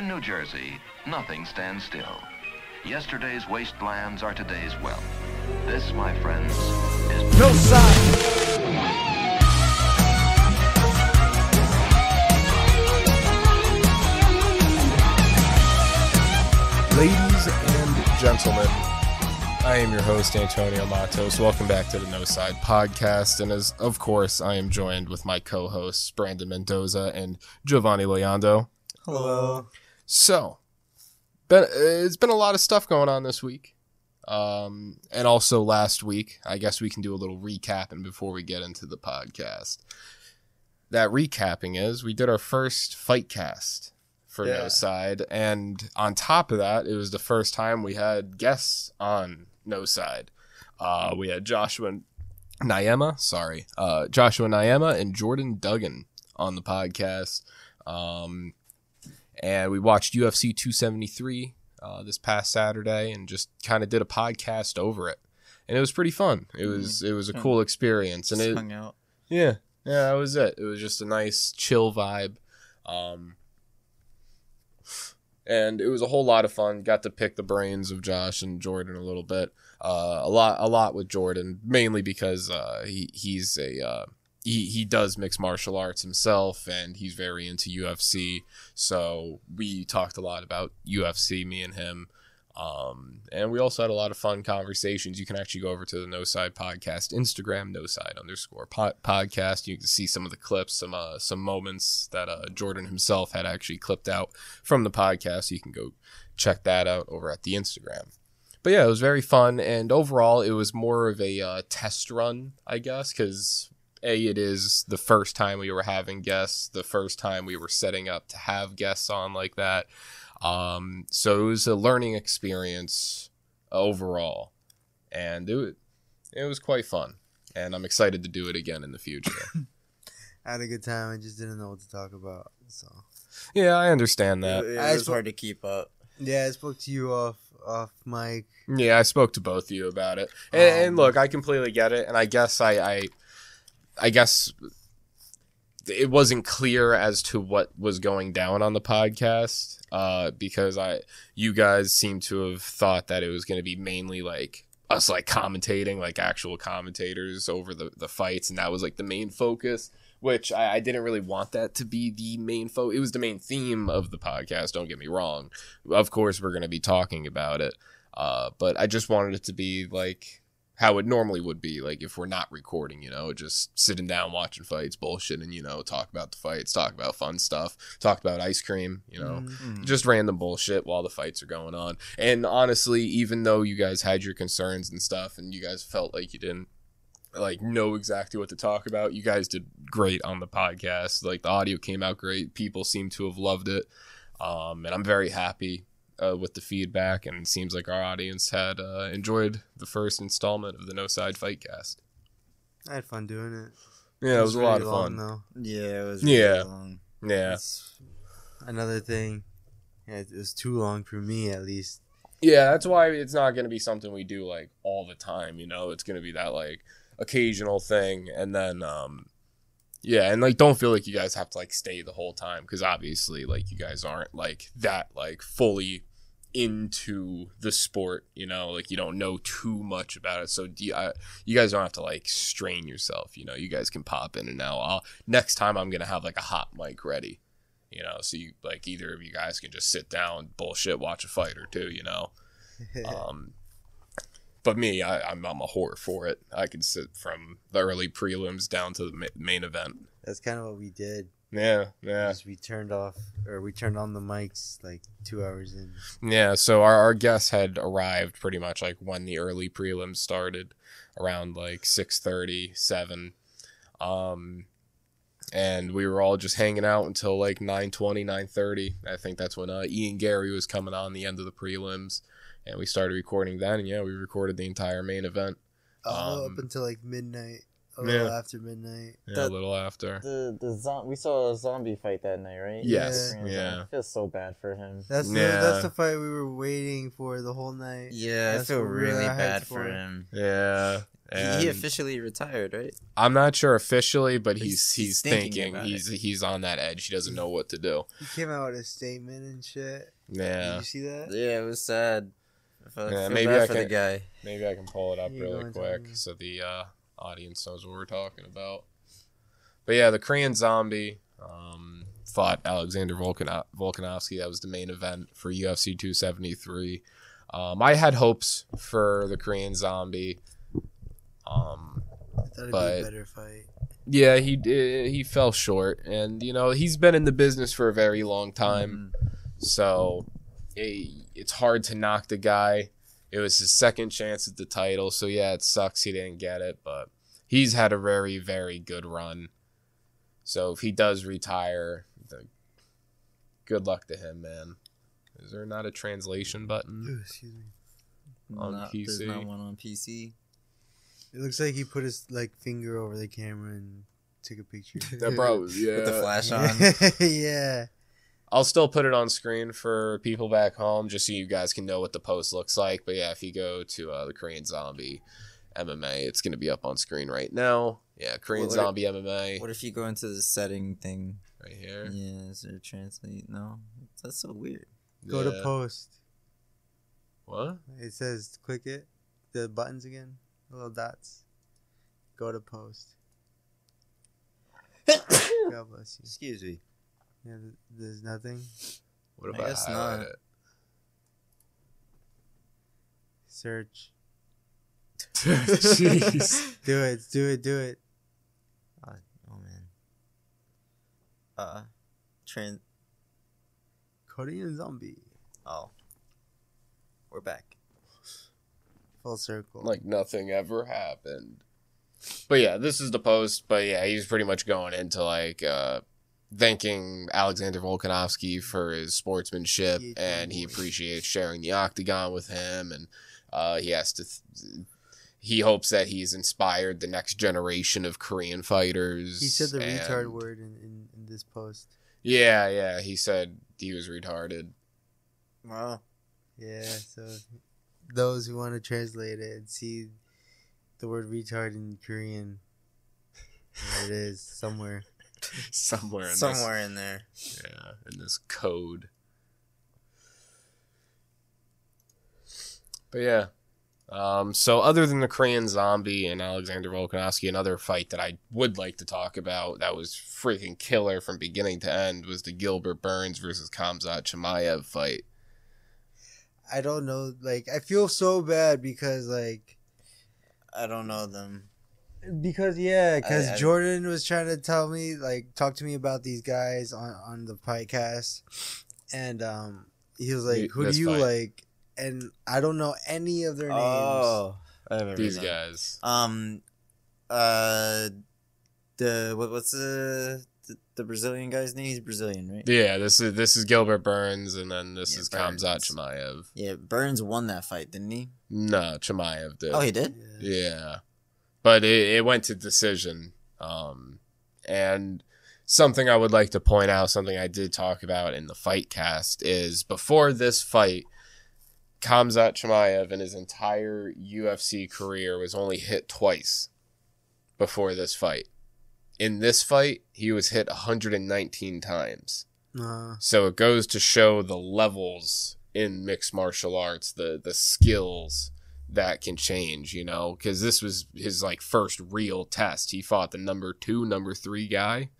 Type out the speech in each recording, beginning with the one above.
For in New Jersey, nothing stands still. Yesterday's wastelands are today's wealth. This, my friends, is No side. Ladies and gentlemen, I am your host, Antonio Matos. Welcome back to the No Side Podcast. And as of course, I am joined with my co hosts, Brandon Mendoza and Giovanni Loyando. Hello. So, been, it's been a lot of stuff going on this week. Um, and also last week. I guess we can do a little recapping before we get into the podcast. That recapping is we did our first fight cast for Yeah. No Side. And on top of that, it was the first time we had guests on No Side. Uh, we had Joshua Nyema, sorry, uh, Joshua Nyema and Jordan Duggan on the podcast. Um, and we watched UFC 273 uh, this past Saturday and just kind of did a podcast over it. And it was pretty fun. It was it was a cool experience, and it hung out. yeah yeah that was it. It was just a nice chill vibe, um, and it was a whole lot of fun. Got to pick the brains of Josh and Jordan a little bit. Uh, a lot a lot with Jordan, mainly because uh, he he's a uh, he he does mixed martial arts himself, and he's very into UFC. So we talked a lot about UFC, me and him. Um, and we also had a lot of fun conversations. You can actually go over to the No Side Podcast Instagram, No Side underscore po- podcast. You can see some of the clips, some uh, some moments that uh, Jordan himself had actually clipped out from the podcast. You can go check that out over at the Instagram. But yeah, it was very fun, and overall, it was more of a uh, test run, I guess, because a it is the first time we were having guests, the first time we were setting up to have guests on like that. Um, so it was a learning experience overall, and it it was quite fun, and I'm excited to do it again in the future. I had a good time. I just didn't know what to talk about. So yeah, I understand that. It, it was spo- hard to keep up. yeah, I spoke to you off off mic. Yeah, I spoke to both of you about it, and, and Um, look, I completely get it, and I guess I, I, I guess it wasn't clear as to what was going down on the podcast, uh, because I, you guys seem to have thought that it was going to be mainly like us like commentating, like actual commentators over the the fights, and that was like the main focus. Which I, I didn't really want that to be the main fo. It was the main theme of the podcast. Don't get me wrong. Of course, we're going to be talking about it. Uh, but I just wanted it to be like how it normally would be, like if we're not recording, you know, just sitting down watching fights, bullshitting, and you know, talk about the fights, talk about fun stuff, talk about ice cream, you know, Mm. just random bullshit while the fights are going on. And honestly, even though you guys had your concerns and stuff, and you guys felt like you didn't like know exactly what to talk about, you guys did great on the podcast. Like the audio came out great. People seem to have loved it, um, and I'm very happy uh, with the feedback. And it seems like our audience had uh, enjoyed the first installment of the No Side Fight Cast. I had fun doing it. Yeah, it was, a lot of long, fun. though. Yeah, it was. Yeah. Really long. Yeah, It's another thing. Yeah, it was too long for me, at least. yeah. That's why it's not going to be something we do like all the time. You know, it's going to be that like occasional thing, and then um, yeah, and like don't feel like you guys have to like stay the whole time because obviously like you guys aren't like that like fully into the sport. You know, like you don't know too much about it, so do you, I, you guys don't have to like strain yourself. You know, you guys can pop in and out. I'll, next time I'm gonna have like a hot mic ready. You know, so you like either of you guys can just sit down, bullshit, watch a fight or two. You know. Um, but me, I, I'm, I'm a whore for it. I can sit from the early prelims down to the ma- main event. That's kind of what we did. Yeah, yeah, Just we turned off or we turned on the mics like two hours in. yeah. So our, our guests had arrived pretty much like when the early prelims started, around like six thirty, seven, um, and we were all just hanging out until like 9.20, 9.30. I think that's when uh, Ian Garry was coming on the end of the prelims, and we started recording then. And yeah, we recorded the entire main event. Oh, Um, up until like midnight. A little Yeah. after midnight. Yeah, The- a little after. The the zom- we saw a zombie fight that night, right? Yes, Korean yeah. zombie. I feel so bad for him. That's the Yeah. that's the fight we were waiting for the whole night. yeah, I That's feel what we were really bad for. for him. Yeah. He, And he officially retired, right? I'm not sure officially, but he's He's- he's, he's thinking thinking, about he's he's on that edge. He doesn't know what to do. He came out with a statement and shit. Yeah, Did Yeah. you see that? Yeah, it was sad. I felt, Yeah, feel maybe bad I for the can- guy. Maybe I can pull it up You really quick so the uh, audience knows what we're talking about. But yeah, the Korean Zombie um, fought Alexander Volkan- Volkanovski. That was the main event for UFC 273. Um, I had hopes for the Korean Zombie. Um, I thought it'd But- be a better fight. yeah, he did, he fell short, and you know he's been in the business for a very long time. Mhm. So it, it's hard to knock the guy. It was his second chance at the title, so yeah, it sucks he didn't get it, but he's had a very, very good run. So if he does retire, the, good luck to him, man. Is there not a translation button? Excuse me. On Not- There's PC. not one on PC. It looks like he put his like finger over the camera and took a picture. That bro, yeah. With the flash on. yeah. I'll still put it on screen for people back home, just so you guys can know what the post looks like. But yeah, if you go to uh, the Korean Zombie MMA, it's going to be up on screen right now. Yeah, Korean What- what- Zombie MMA What if you go into the setting thing? right here. Yeah, is there translate? No, that's so weird. Go to post. What? It says click it. The buttons again. The little dots. Go to post. God bless you. Excuse me. Yeah, th- there's nothing. What about if I, guess not. it? Search. Jeez. Do it. Do it. Do it. Oh man. Uh, trans. Korean zombie. Oh, we're back. Full circle. like nothing ever happened. But yeah, this is the post. But yeah, he's pretty much going into like uh, thanking Alexander Volkanovski for his sportsmanship, Yeah, and he appreciates sharing the octagon with him, and uh, he has to. Th- he hopes that he's inspired the next generation of Korean fighters. he said the and- retard word in, in, in this post. Yeah, yeah, he said he was retarded. Wow. Yeah, so those who want to translate it and see the word retard in Korean, there it is somewhere. Somewhere in there. Somewhere in there. yeah, in this code. But yeah. Um, so other than the Korean zombie and Alexander Volkanovski, another fight that I would like to talk about that was freaking killer from beginning to end was the Gilbert Burns versus Kamzat Chimaev fight. I don't know. Like, I feel so bad because, like, I don't know them. Because yeah, because I- I- Jordan was trying to tell me, like, talk to me about these guys on on the podcast, and um, he was like, "Who this do you fight. like?" And I don't know any of their names. Oh, I haven't These guys. Um, uh, the what, what's the, the the Brazilian guy's name? He's Brazilian, right? Yeah, this is this is Gilbert Burns and then this Yeah, is Burns. Kamzat Chimaev. Yeah, Burns won that fight, didn't he? No, Chimaev did. Oh, he did. Yeah. Yeah. But it, it went to decision. Um, and something I would like to point out, something I did talk about in the fight cast, is before this fight, Kamzat Chimaev in his entire UFC career was only hit twice before this fight. In this fight, he was hit 119 times. Uh, So it goes to show the levels in mixed martial arts, the the skills that can change, you know, because this was his like first real test. He fought the number two, number three guy,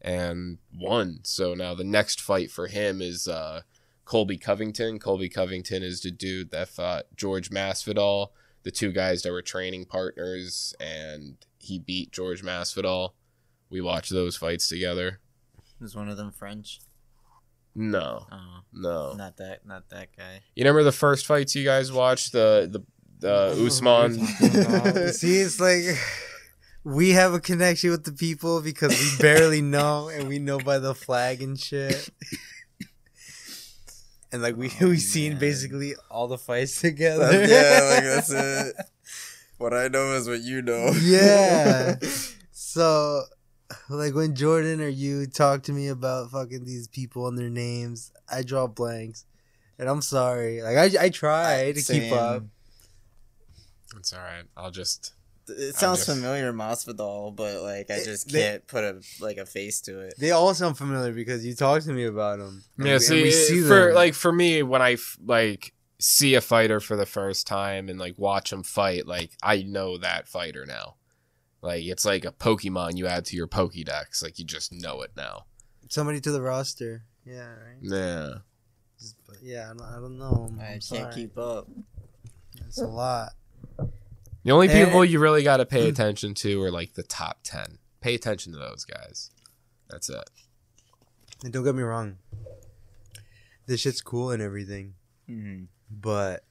and won. So now the next fight for him is uh, Colby Covington. Colby Covington is the dude that fought George Masvidal, the two guys that were training partners, and he beat George Masvidal. We watched those fights together. Was one of them French? No, Oh, no. not that, not that guy. You remember the first fights you guys watched? The the Uh, the Usman. See, it's like we have a connection with the people because we barely know, and we know by the flag and shit. And like we Oh, we seen man. basically all the fights together. yeah, like that's it. What I know is what you know. Yeah. So, like when Jordan or you talk to me about fucking these people and their names, I draw blanks, and I'm sorry. Like I, I try to keep up. It's all right. I'll just. It sounds just- familiar, Masvidal, but like I just they- can't put a like a face to it. They all sound familiar because you talk to me about them. Yeah. See, for like for me, when I f- like see a fighter for the first time and like watch him fight, like I know that fighter now. Like it's like a Pokemon you add to your Pokédex. Like you just know it now. somebody to the roster. Yeah, right. Yeah. Just- but yeah, I don't, I don't know. I'm, I I'm can't sorry. keep up. It's a lot. The only people you really got to pay attention to are like the top 10. Pay attention to those guys. That's it. And don't get me wrong. This shit's cool and everything, Mm-hmm. but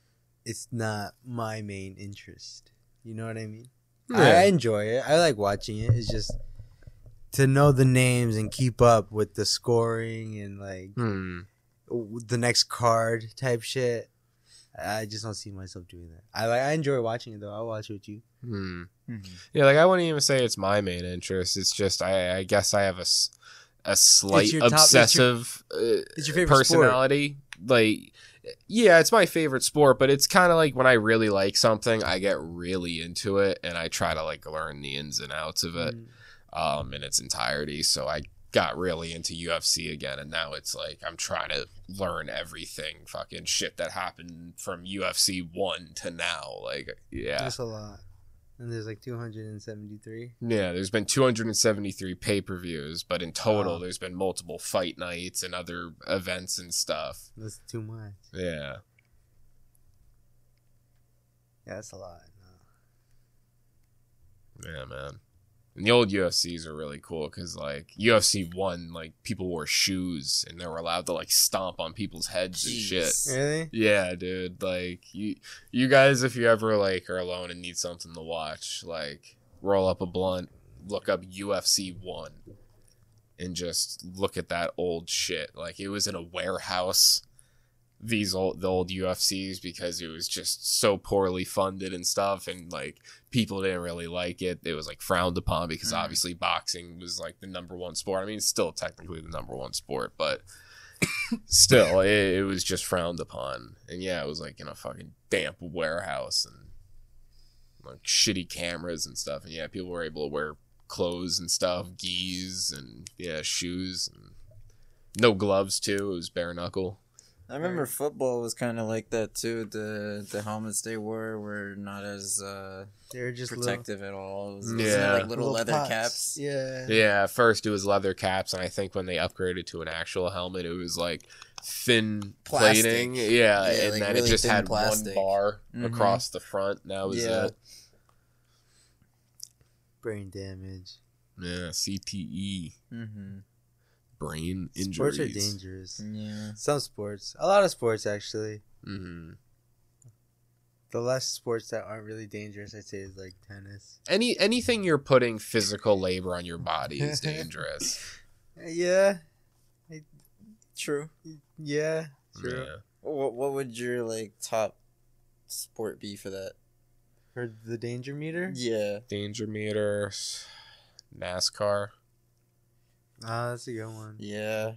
it's not my main interest. You know what I mean? I enjoy it. I like watching it. It's just to know the names and keep up with the scoring and like w- the next card type shit. I just don't see myself doing that. I like. I enjoy watching it though. I'll watch it with you. Hmm. Mm-hmm. Yeah, like I wouldn't even say it's my main interest. It's just I, I guess I have a, a slight your top- it's your- obsessive uh, it's your favorite sport. personality. Like, yeah, it's my favorite sport, but it's kind of like when I really like something, I get really into it and I try to like learn the ins and outs of it Mm. um, in its entirety. So I got really into UFC again, and now it's like I'm trying to learn everything, fucking shit that happened from UFC one to now. Like, yeah. That's a lot. And there's like 273. Yeah, there's been 273 pay per views, but in total, Wow. there's been multiple fight nights and other events and stuff. That's too much. Yeah. Yeah, that's a lot. No. Yeah, man. And the old UFCs are really cool because, like, UFC 1, like, people wore shoes and they were allowed to, like, stomp on people's heads and shit. Really? Yeah, dude. Like, you, you guys, if you ever, like, are alone and need something to watch, like, roll up a blunt, look up UFC 1 and just look at that old shit. Like, it was in a warehouse, these old, the old UFCs, because it was just so poorly funded and stuff. And, like, people didn't really like it. It was, like, frowned upon because Mm. obviously boxing was, like, the number one sport. I mean, it's still technically the number one sport, but still, it, it was just frowned upon. And yeah, it was like in a fucking damp warehouse and like shitty cameras and stuff. And yeah, people were able to wear clothes and stuff, gis and yeah, shoes and no gloves too. It was bare knuckle. I remember football was kind of like that too. The the helmets they wore were not as uh, They're just protective at all. It was, Yeah. yeah, like little, little, leather pots. caps. Yeah. Yeah, first it was leather caps, and I think when they upgraded to an actual helmet, it was like thin Plastic. plating. Yeah, Yeah, and like then really it just had plastic. one bar Mhm. across the front. and That was Yeah. it. Brain damage. Yeah, CTE, Mm-hmm. Brain injuries. Sports are dangerous. Yeah. Some sports, a lot of sports actually. hmm The less sports that aren't really dangerous, I'd say, is like tennis. Any anything you're putting physical labor on your body is dangerous. Yeah, True. yeah, true. Yeah. What What would your like top sport be for that? For the danger meter, Yeah. Danger meters, NASCAR. Ah, that's a good one. Yeah.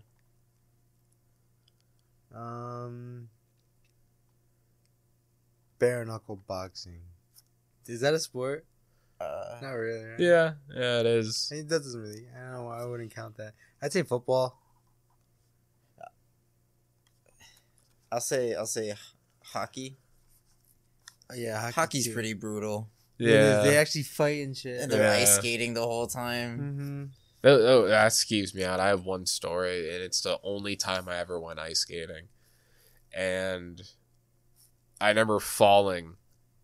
Um, bare knuckle boxing. Is that a sport? Uh, Not really. Right? Yeah, yeah, it is. I mean, that doesn't really. I don't know. I wouldn't count that. I'd say football. I'll say I'll say hockey. Oh, yeah, hockey Hockey's too. pretty brutal. It is. Yeah. they actually fight and shit. And they're Yeah. ice skating the whole time. Mm-hmm. Oh, oh, that skeeves me out. I have one story, and it's the only time I ever went ice skating. And I remember falling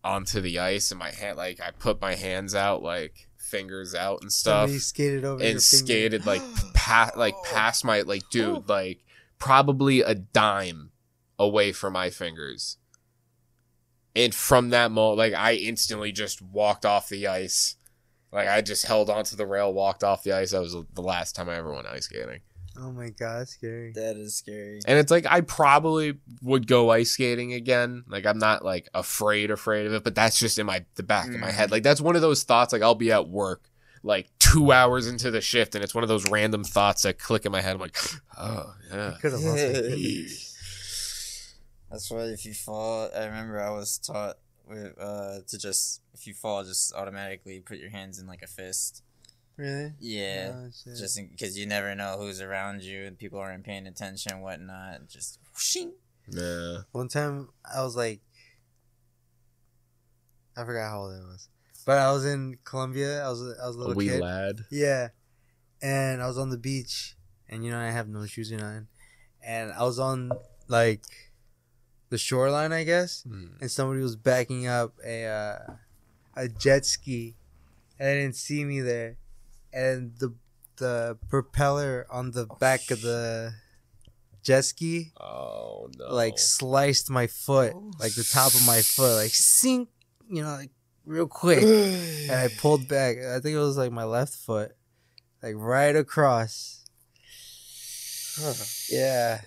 onto the ice, and my hand, like, I put my hands out, like, fingers out and stuff, Somebody skated over your and finger. skated, like, past, like, oh. past my, like, dude, oh. like, probably a dime away from my fingers. And from that moment, like, I instantly just walked off the ice. Like I just held onto the rail, walked off the ice. That was the last time I ever went ice skating. Oh my god, scary. That is scary. And it's like I probably would go ice skating again. Like I'm not like afraid afraid of it, but that's just in my the back of my mm. head. Like that's one of those thoughts like I'll be at work like 2 hours into the shift and it's one of those random thoughts that click in my head. I'm like, "Oh, yeah." Could have lost That's why if you fall, I remember I was taught with, uh, to just if you fall, just automatically put your hands in like a fist. Really? Yeah, Oh, just because you never know who's around you and people aren't paying attention, whatnot. Just whooshing. Yeah. One time I was like, I forgot how old I was, but I was in Colombia. I was I was a A little wee kid. lad. Yeah, and I was on the beach, and you know I have no shoes on, and I was on like the shoreline, I guess, Hmm. and somebody was backing up a uh, a jet ski, and they didn't see me there, and the the propeller on the back of the jet ski Oh no. like sliced my foot, like the top of my foot, like sink, you know, like real quick. and I pulled back. I think it was like my left foot, like right across. Yeah.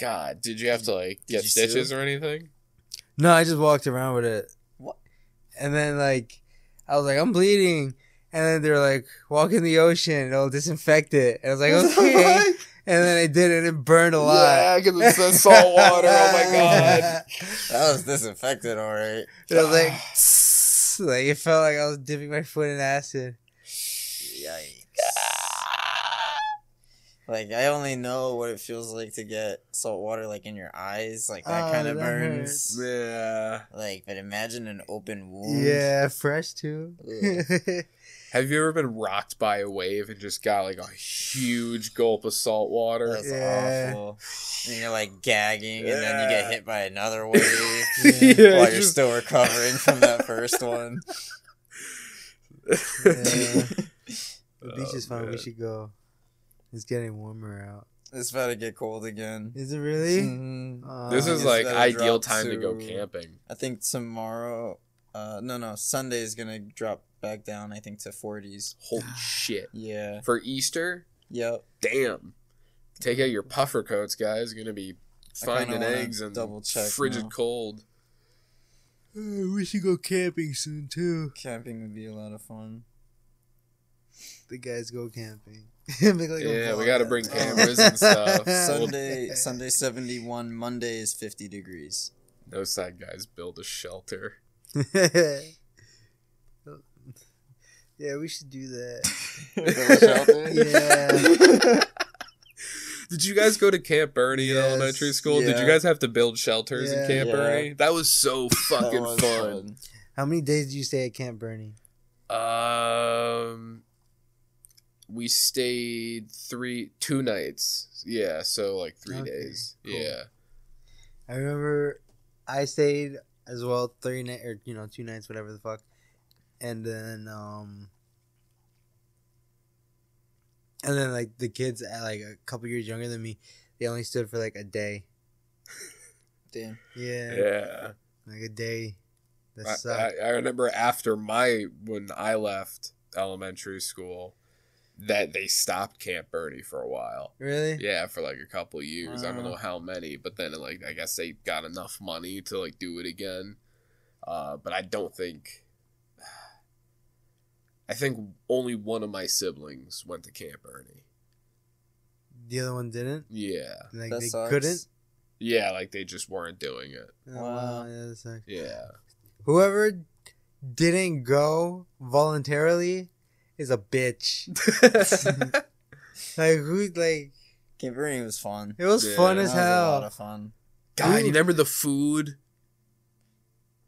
God, did you have to like Did get you sue? stitches or anything? No, I just walked around with it. What? And then like, I was like, I'm bleeding. And then they're like, walk in the ocean, it'll disinfect it. And I was like, okay. and then I did it and it burned a lot. Yeah, because it says salt water. Oh my god. That was disinfected, all right. It was like, like it felt like I was dipping my foot in acid. Yikes. Like I only know what it feels like to get salt water like in your eyes, like that ah, Oh, kind of burns. hurts. Yeah. Like, but imagine an open wound. Yeah, fresh too. Have you ever been rocked by a wave and just got like a huge gulp of salt water? That's Yeah. awful. And you're like gagging, and then you get hit by another wave Yeah, while you're just- still recovering from that first one. Yeah. The beach Oh, is fun. We should go. It's getting warmer out. It's about to get cold again. Is it really? Mhm. Uh, This is like ideal time to go camping. I think tomorrow, uh, no, no, Sunday is gonna drop back down. I think to 40s. Holy shit. Yeah. For Easter? Yep. Damn. Take out your puffer coats, guys. Gonna be finding wanna eggs and double check frigid now. cold. Uh, we should go camping soon too. Camping would be a lot of fun. The guys go camping. Make like Yeah, we gotta bring cameras and stuff. Sunday, Sunday 71. Monday is 50 degrees. Those side guys build a shelter. yeah, we should do that. Build a shelter? Yeah. Did you guys go to Camp Bernie Yes. in elementary school? Did you guys have to build shelters Yeah. in Camp Yeah. Bernie? That was so That fucking was fun. How many days did you stay at Camp Bernie? Um, we stayed three, two nights. Yeah, so like three Okay, days. cool. Yeah. I remember I stayed as well three night or you know two nights whatever the fuck, and then um, and then like the kids like a couple years younger than me, they only stood for like a day. Damn. Yeah, Yeah. like a day. That I. I, I remember after my when I left elementary school that they stopped Camp Bernie for a while. really? Yeah, for like a couple years. I don't know how many, but then like I guess they got enough money to like do it again. Uh, but I don't think. I think only one of my siblings went to Camp Bernie. The other one didn't. Yeah, Like That they sucks. couldn't. yeah, like they just weren't doing it. Oh, Wow. yeah, that sucks. Yeah, Whoever didn't go voluntarily is a bitch. like who? Like Camp Bernie was fun. it was Yeah. fun That as was a lot hell. of fun. God, you remember the food?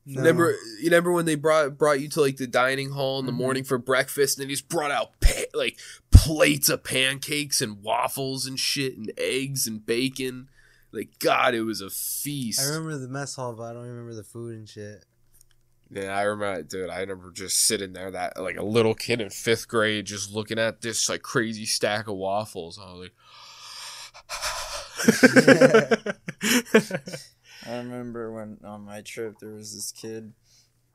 No. Remember, you remember when they brought brought you to like the dining hall in the Mhm. morning for breakfast, and they just brought out pa- like plates of pancakes and waffles and shit and eggs and bacon. Like God, it was a feast. I remember the mess hall, but I don't remember the food and shit. Yeah, I remember, dude. I remember just sitting there, that like a little kid in fifth grade, just looking at this like crazy stack of waffles. I was like, I remember when on my trip there was this kid.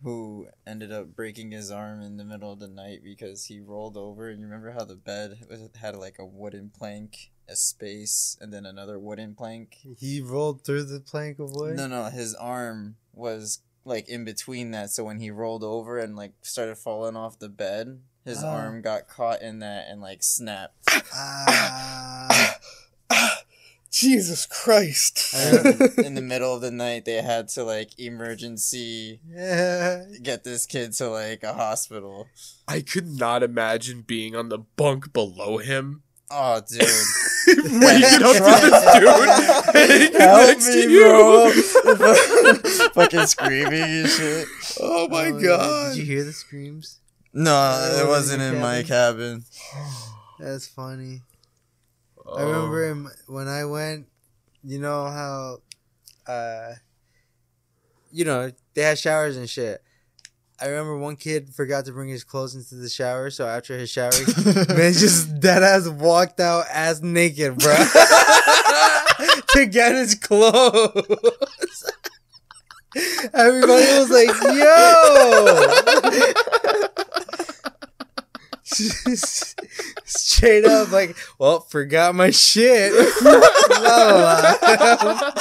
who ended up breaking his arm in the middle of the night because he rolled over. And you remember how the bed was, had like a wooden plank, a space, and then another wooden plank. He rolled through the plank of wood. No, no, his arm was like in between that. So when he rolled over and like started falling off the bed, his Oh. arm got caught in that and like snapped. Ah. Jesus Christ. In the middle of the night, they had to like emergency yeah. get this kid to like a hospital. I could not imagine being on the bunk below him. Oh, dude. Waking up to this dude hanging Help next to me, you. bro. Fucking screaming and shit. Oh my Oh, god. Did you hear the screams? No, Oh, it wasn't in in my cabin. That's funny. Oh. I remember in, when I went, you know how, uh, you know, they had showers and shit. I remember one kid forgot to bring his clothes into the shower, so after his shower, man just dead ass walked out ass naked, bro, to get his clothes. Everybody was like, "Yo!" Straight up, like, well, forgot my shit. La, la, la.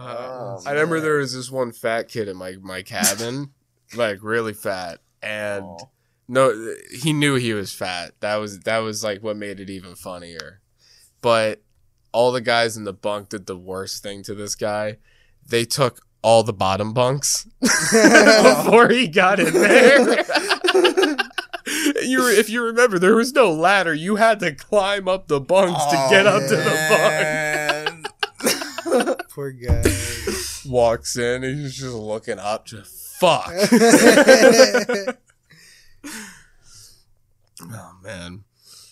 Oh, I remember man. there was this one fat kid in my my cabin, like really fat, and Oh. no, he knew he was fat. That was that was like what made it even funnier. But all the guys in the bunk did the worst thing to this guy. They took all the bottom bunks before he got in there. you were, if you remember, there was no ladder. You had to climb up the bunks to get up to the bunk. The bunk. Poor guy. Walks in, he's just looking up to fuck. Oh man,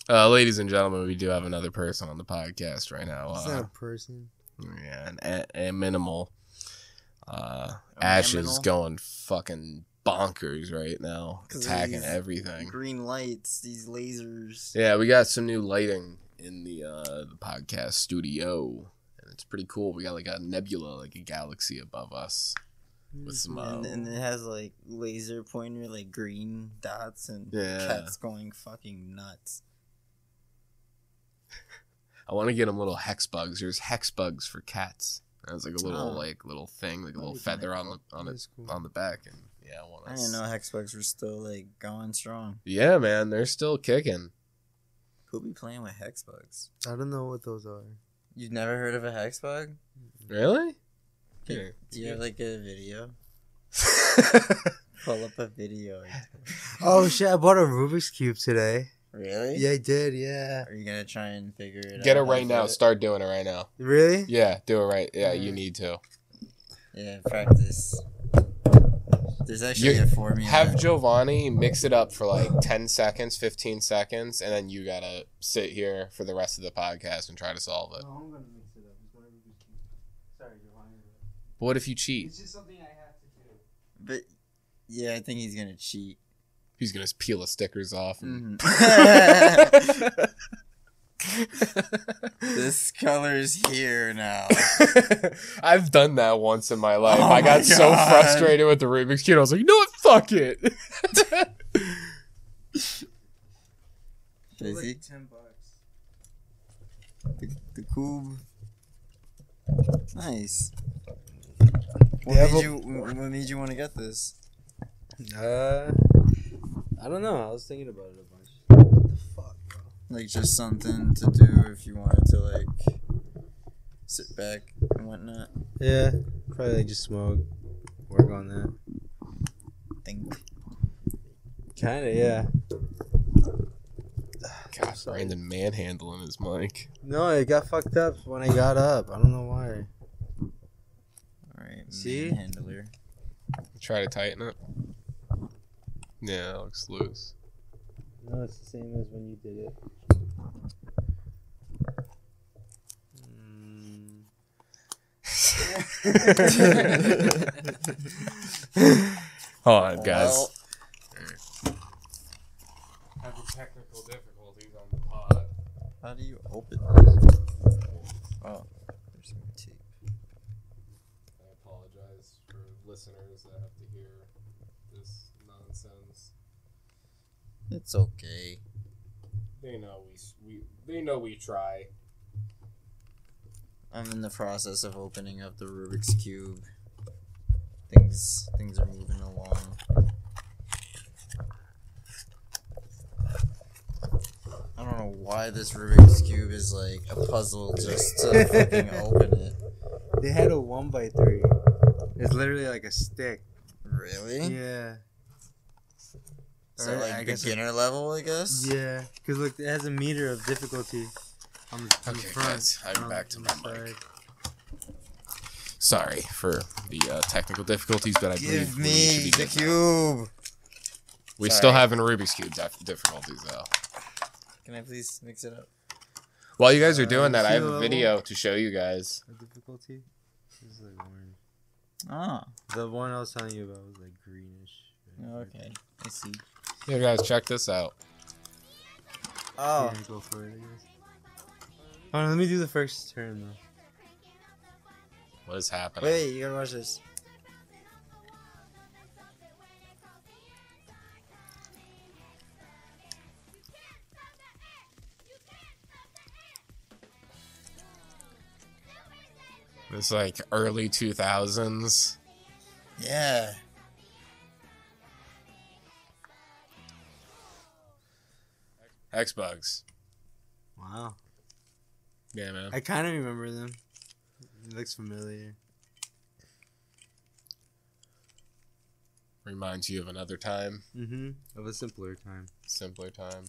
uh, ladies and gentlemen, we do have another person on the podcast right now. It's not Uh, a person. yeah, an a, a minimal. Uh, A Ash is going fucking bonkers right now, attacking everything. Green lights, these lasers. Yeah, we got some new lighting in the uh, the podcast studio, and it's pretty cool. We got like a nebula, like a galaxy above us, with some. Uh, And, and it has like laser pointer, like green dots, and Yeah. cats going fucking nuts. I want to get them little hex bugs. There's hex bugs for cats. There's like a little Oh. like little thing, like a little feather on the on it cool. on the back, and yeah, I want I didn't know hexbugs were still like going strong. Yeah, man, they're still kicking. Who be playing with hex bugs? I don't know what those are. You've never heard of a hexbug? Really? Do you have like a video? Pull up a video. Oh shit! I bought a Rubik's cube today. Really? Yeah, I did. Yeah. Are you gonna try and figure it out? Get it right now. it? Start doing it right now. Really? Yeah, do it right. Yeah, you need to. Yeah, practice. There's actually You- a formula. Have Giovanni mix it up for like 10 seconds, 15 seconds, and then you gotta sit here for the rest of the podcast and try to solve it. I'm gonna mix it up. It's my Rubik's cube. Sorry, Giovanni. But what if you cheat? It's just something I have to do. but yeah, I think he's gonna cheat. He's gonna peel the stickers off. And... Mhm. this color's here now. I've done that once in my life. Oh I got so frustrated with the Rubik's Cube. I was like, you know what? Fuck it. Busy. ten bucks. The, the cube. Nice. What made but- you? What made you want to get this? Uh, I don't know. I was thinking about it a bunch. What the fuck, bro? Like just something to do if you wanted to like sit back and whatnot. Yeah, probably like just smoke, work on that. Think. Kinda, yeah. God, Brandon manhandling his mic. No, it got fucked up when I got up. I don't know why. All right. See? Handler. Try to tighten it. Yeah, it looks loose. No, it's the same as when you did it. Mm. Hold on, guys. Well, Having technical difficulties on the pod. how do you open this? Oh, there's some tape. I apologize for to hear this nonsense. It's okay. They know we we they know we try. I'm in the process of opening up the Rubik's cube. Things things are moving along. I don't know why this Rubik's cube is like a puzzle just to fucking open it. They had a one by three. It's literally like a stick. Really? Yeah. Is that like I beginner level? I guess. Yeah, because look, it has a meter of difficulty on the, on Okay, the front. guys, I'm on- back to my mic. Sorry for the uh, technical difficulties, but I believe Give we me should be the cube. We Sorry. still having Rubik's cube dif- difficulties though. Can I please mix it up? While you guys are Uh, doing that, I have a video to show you guys. The difficulty. This is like orange. Ah, The one I was telling you about was like greenish. okay. I see. Yeah, guys, check this out. Oh, Yeah, go for it. I guess. Hold on, let me do the first turn though. What is happening? wait, you gotta watch this. It's like early 2000s. Yeah. Hexbugs. Wow. Yeah, man. I kind of remember them. It looks familiar. Reminds you of another time, Mm-hmm. Of a simpler time. simpler time.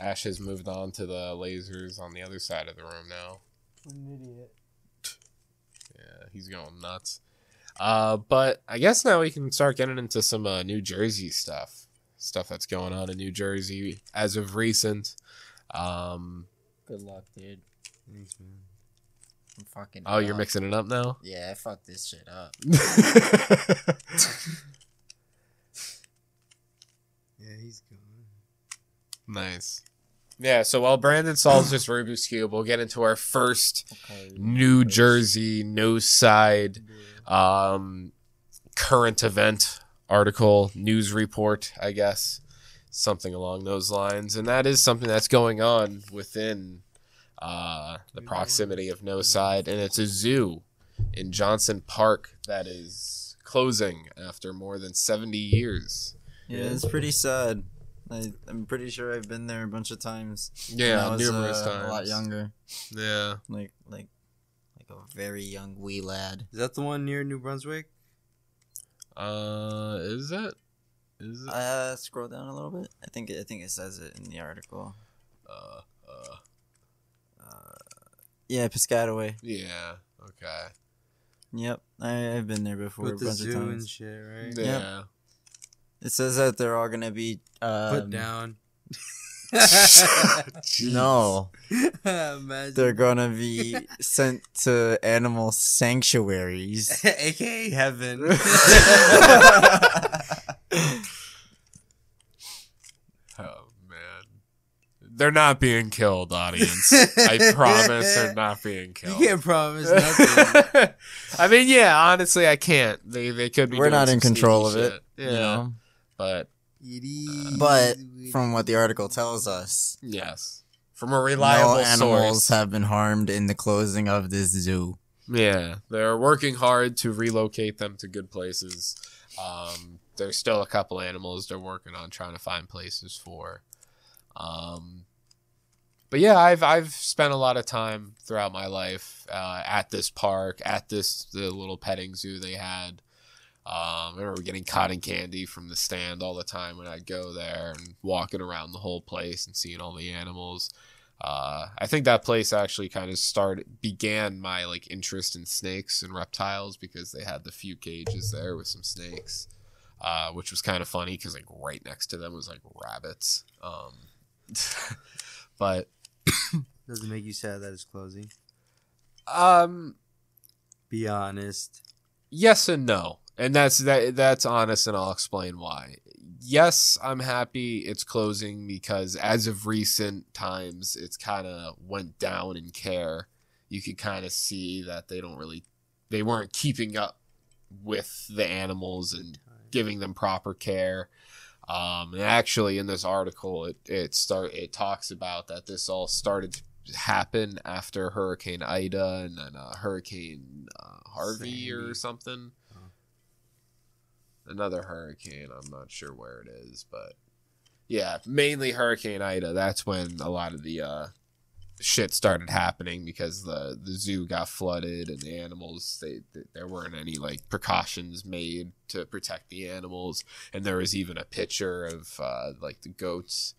Ash has moved on to the lasers on the other side of the room now. What an idiot. Yeah, he's going nuts. Uh, but I guess now we can start getting into some uh, New Jersey stuff. Stuff that's going on in New Jersey as of recent. Um, Good luck, dude. Thanks, man. I'm fucking. oh, you're mixing it up now? Yeah, I fucked this shit up. Yeah, he's gone. nice. Yeah, so while Brandon solves this Rubik's Cube, we'll get into our first Okay. New Jersey no side um, current event article, news report, I guess, something along those lines. And that is something that's going on within uh, the proximity of no side, and it's a zoo in Johnson Park that is closing after more than 70 years. Yeah, it's pretty sad. I, I'm pretty sure I've been there a bunch of times. when Yeah, I was, numerous uh, times. A lot younger, Yeah. like like like a very young wee lad. Is that the one near New Brunswick? Uh, is it? Is it? Uh, scroll down a little bit. I think it, I think it says it in the article. Uh, uh, uh Yeah, Piscataway. yeah. Okay. Yep, I, I've been there before With a the bunch of zoo and shit, right? Yeah. It says that they're all gonna be um, Put down. No, Imagine. they're gonna be sent to animal sanctuaries. AKA heaven. Oh man, they're not being killed, audience. I promise they're not being killed. you killed. can't promise nothing. I mean, yeah, honestly, I can't. They they could be. We're doing not in control of sneaky it, shit. you Yeah, know. but But From what the article tells us, yes, from a reliable no animals source. have been harmed in the closing of this zoo. Yeah, they're working hard to relocate them to good places. Um, there's still a couple animals they're working on trying to find places for. Um, but yeah, I've I've spent a lot of time throughout my life uh, at this park, at this the little petting zoo they had. Um, I remember getting cotton candy from the stand all the time when I'd go there and walking around the whole place and seeing all the animals. Uh, I think that place actually kind of started began my like interest in snakes and reptiles because they had the few cages there with some snakes, uh, which was kind of funny because like right next to them was like rabbits. Um, but Does it make you sad that it's closing? um, Be honest. yes and no and that's that that's honest and i'll explain why yes i'm happy it's closing because as of recent times it's kind of went down in care you could kind of see that they don't really they weren't keeping up with the animals and giving them proper care. Um, and actually, in this article, it it start it talks about that this all started to happen after Hurricane Ida and then uh, Hurricane uh, Harvey or something. Another hurricane. I'm not sure where it is, but yeah, mainly Hurricane Ida. That's when a lot of the uh, shit started happening because the the zoo got flooded and the animals they, th there weren't any like precautions made to protect the animals and there was even a picture of uh, like the goats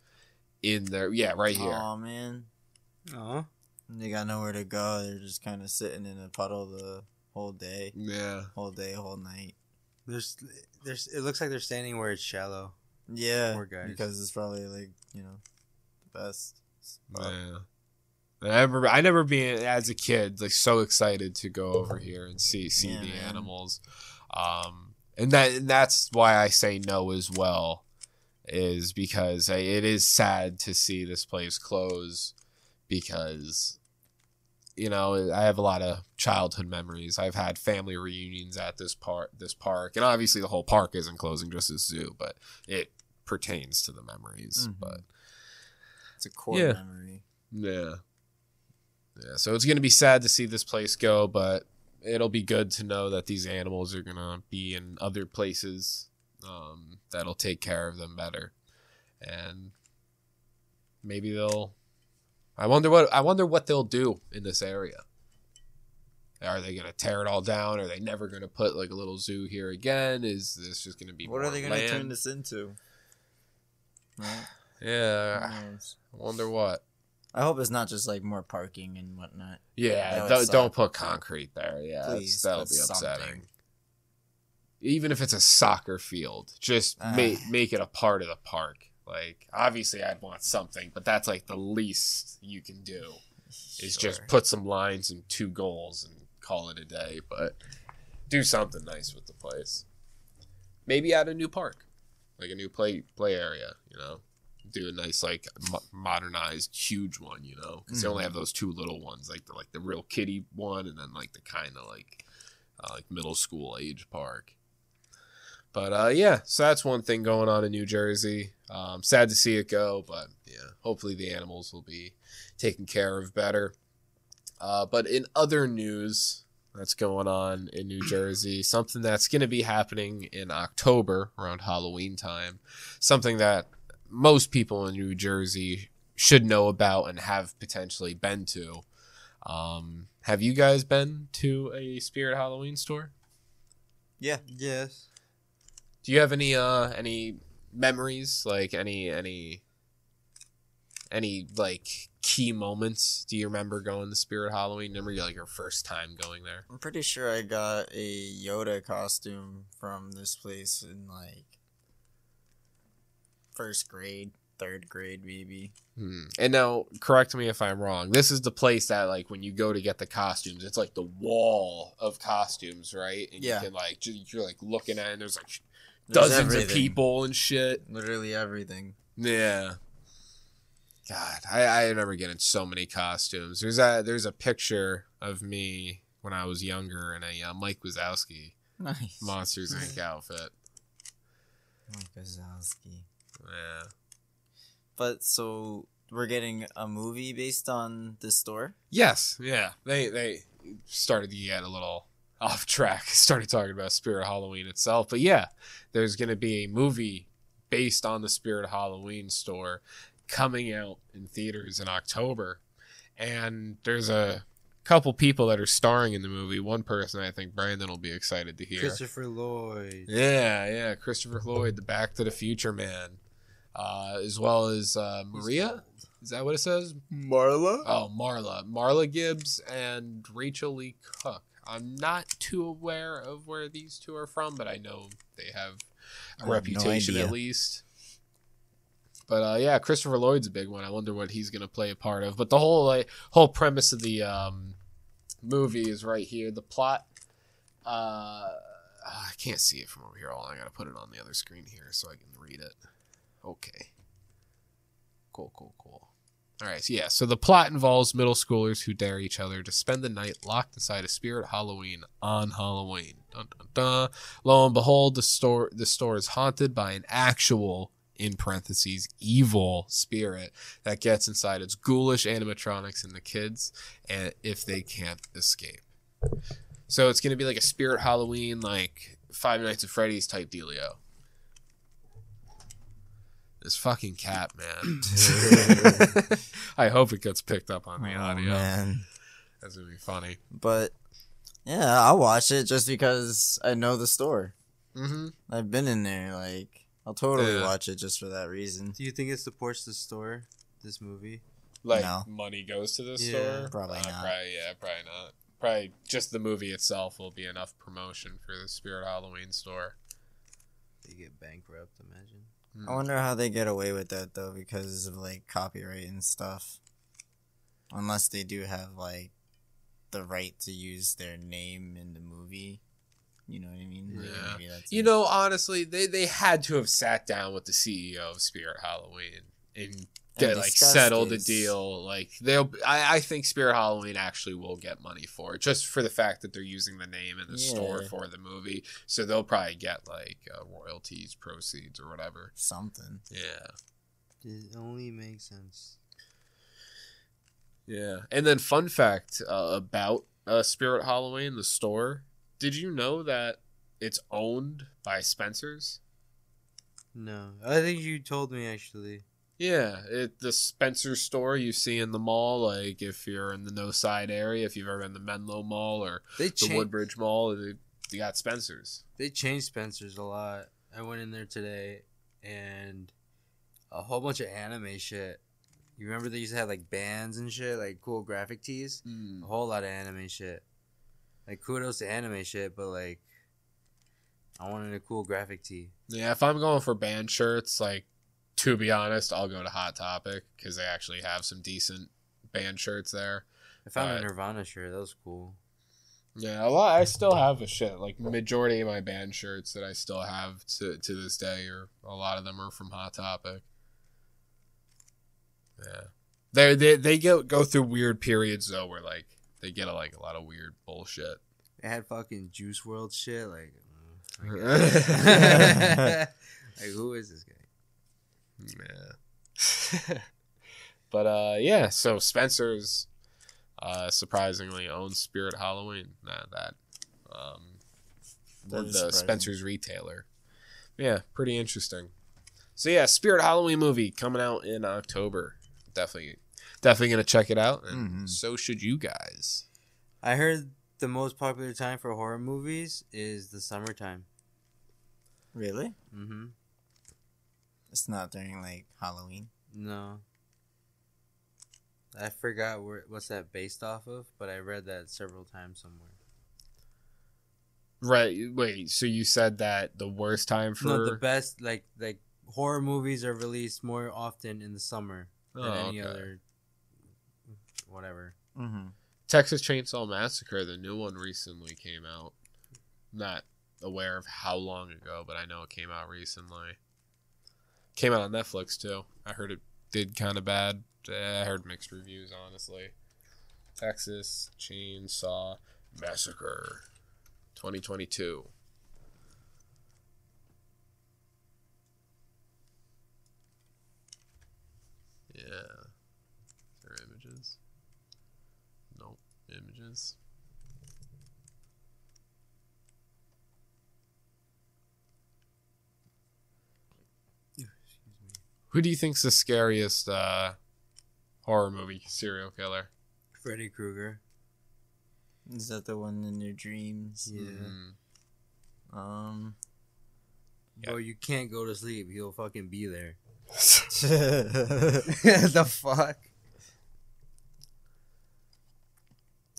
in there. Yeah, right here. Oh man, Oh, they got nowhere to go. They're just kind of sitting in a puddle the whole day, Yeah. whole day, whole night. There's there's. It looks like they're standing where it's shallow. Yeah, Poor guys. because it's probably like you know the best. spot. Yeah. And I remember I never being as a kid like so excited to go over here and see see Yeah, the man. animals. Um and that and that's why I say no as well is because I, it is sad to see this place close because you know I have a lot of childhood memories. I've had family reunions at this park this park and obviously the whole park isn't closing just as zoo, but it pertains to the memories. Mhm. But It's a core Yeah. memory. yeah. Yeah, so it's going to be sad to see this place go, but it'll be good to know that these animals are going to be in other places um, that'll take care of them better. And maybe they'll I wonder what I wonder what they'll do in this area. Are they going to tear it all down? Are they never going to put like a little zoo here again? Is this just going to be What are they gonna land? turn this into? Right? Yeah, I wonder what. I hope it's not just like more parking and whatnot. Yeah, don't, don't put concrete there. Yeah, Please, that'll be upsetting. something. Even if it's a soccer field, just Ah. make make it a part of the park. Like, obviously, I'd want something, but that's like the least you can do is just put some lines and two goals and call it a day. But do something nice with the place. Maybe add a new park, like a new play play area. You know, do a nice like mo- modernized huge one. You know, because they only have those two little ones, like the like the real kiddie one, and then like the kind of like uh, like middle school age park. But uh, yeah, so that's one thing going on in New Jersey. Um, sad to see it go, but yeah, hopefully the animals will be taken care of better. Uh, but in other news that's going on in New Jersey, something that's going to be happening in October around Halloween time, something that most people in New Jersey should know about and have potentially been to. Um, have you guys been to a Spirit Halloween store? Yeah. yes. Do you have any uh any memories like any any any like key moments? Do you remember going to Spirit Halloween? Remember like your first time going there? I'm pretty sure I got a Yoda costume from this place in like first grade, third grade, maybe. Hmm. And now, correct me if I'm wrong. This is the place that like when you go to get the costumes, it's like the wall of costumes, right? And Yeah. you can like you're like looking at it and there's like There's dozens of people and shit. Literally everything. Yeah. God, I, I remember getting so many costumes. There's a there's a picture of me when I was younger in a uh, Mike Wazowski Nice. Monsters Inc. outfit. Mike Wazowski. Yeah. But so we're getting a movie based on this store. Yes. Yeah. They they started to get a little off track. Started talking about Spirit Halloween itself, but yeah, there's going to be a movie based on the Spirit Halloween store coming out in theaters in October, and there's a couple people that are starring in the movie. One person I think Brandon will be excited to hear. Christopher Lloyd. Yeah, yeah, Christopher Lloyd, the Back to the Future man, uh, as well as uh, Maria. Is that what it says? Marla? Oh, Marla, Marla Gibbs and Rachael Leigh Cook. I'm not too aware of where these two are from, but I know they have I a have no reputation at least. But uh, yeah, Christopher Lloyd's a big one. I wonder what he's gonna play a part of. But the whole like whole premise of the um, movie is right here. The plot. Uh, I can't see it from over here. On, I gotta put it on the other screen here so I can read it. Okay. Cool, cool, cool. All right, so yeah. So the plot involves middle schoolers who dare each other to spend the night locked inside a spirit Halloween on Halloween. Dun, dun, dun. Lo and behold, the store the store is haunted by an actual, in parentheses, evil spirit that gets inside its ghoulish animatronics and the kids, and if they can't escape. So it's gonna be like a spirit Halloween, like Five Nights at Freddy's type dealio. This fucking cat, man. I hope it gets picked up on the Oh, audio. man. That's gonna be funny. But yeah, I'll watch it just because I know the store. Mm-hmm. I've been in there. Like, I'll totally Yeah. watch it just for that reason. Do you think it supports the store? This movie? Like No. money goes to the Yeah. store. Probably Uh, not. Probably, yeah, probably not. Probably just the movie itself will be enough promotion for the Spirit Halloween store. They get bankrupt. Imagine. Hmm. I wonder how they get away with that though, because of like copyright and stuff. Unless they do have like the right to use their name in the movie. You know what I mean? Yeah. Maybe that's You know, honestly, they they had to have sat down with the CEO of Spirit Halloween and get like discussed settled the this. deal. Like they'll, I, I think Spirit Halloween actually will get money for it, just for the fact that they're using the name in the store for the movie. So they'll probably get like uh, royalties, proceeds, or whatever. something. Yeah. It only makes sense. Yeah. And then, fun fact uh, about uh, Spirit Halloween, the store. Did you know that it's owned by Spencer's? No, I think you told me actually. Yeah, it the Spencer store you see in the mall. Like if you're in the No Side area, if you've ever been to Menlo Mall or They the changed. Woodbridge Mall, they, they got Spencer's. They changed Spencer's a lot. I went in there today, and a whole bunch of anime shit. You remember they used to have like bands and shit, like cool graphic tees. Mm. A whole lot of anime shit. Like kudos to anime shit, but like, I wanted a cool graphic tee. Yeah, if I'm going for band shirts, like to be honest, I'll go to Hot Topic because they actually have some decent band shirts there. I found Right. a Nirvana shirt. That was cool. Yeah, a lot. I still have a shit. Like majority of my band shirts that I still have to to this day, or a lot of them are from Hot Topic. Yeah, they they they go go through weird periods though, where like they get a, like a lot of weird bullshit. They had fucking Juice WRLD shit. Like, mm, guess. like who is this guy? but uh, yeah. So Spencer's uh, surprisingly owns Spirit Halloween. Nah, that um, That the surprising. Spencer's retailer. Yeah, pretty interesting. So yeah, Spirit Halloween movie coming out in October. Definitely, definitely gonna check it out, and Mhm. so should you guys. I heard the most popular time for horror movies is the summertime. Really? Mm-hmm. It's not during like Halloween. No. I forgot where what's that based off of, but I read that several times somewhere. Right? Wait. So you said that the worst time for No, the best like like horror movies are released more often in the summer than Oh, any okay. other whatever. Mm-hmm. Texas Chainsaw Massacre, the new one recently came out. Not aware of how long ago, but I know it came out recently. Came out on Netflix too. I heard it did kind of bad. Eh, I heard mixed reviews, honestly. Texas Chainsaw Massacre 2022. Yeah. There images? Nope. Images. Who do you think's the scariest uh, horror movie serial killer? Freddy Krueger. Is that the one in your dreams? Yeah. Mm. Um. Yeah. Bro, you can't go to sleep. He'll fucking be there. the the fuck?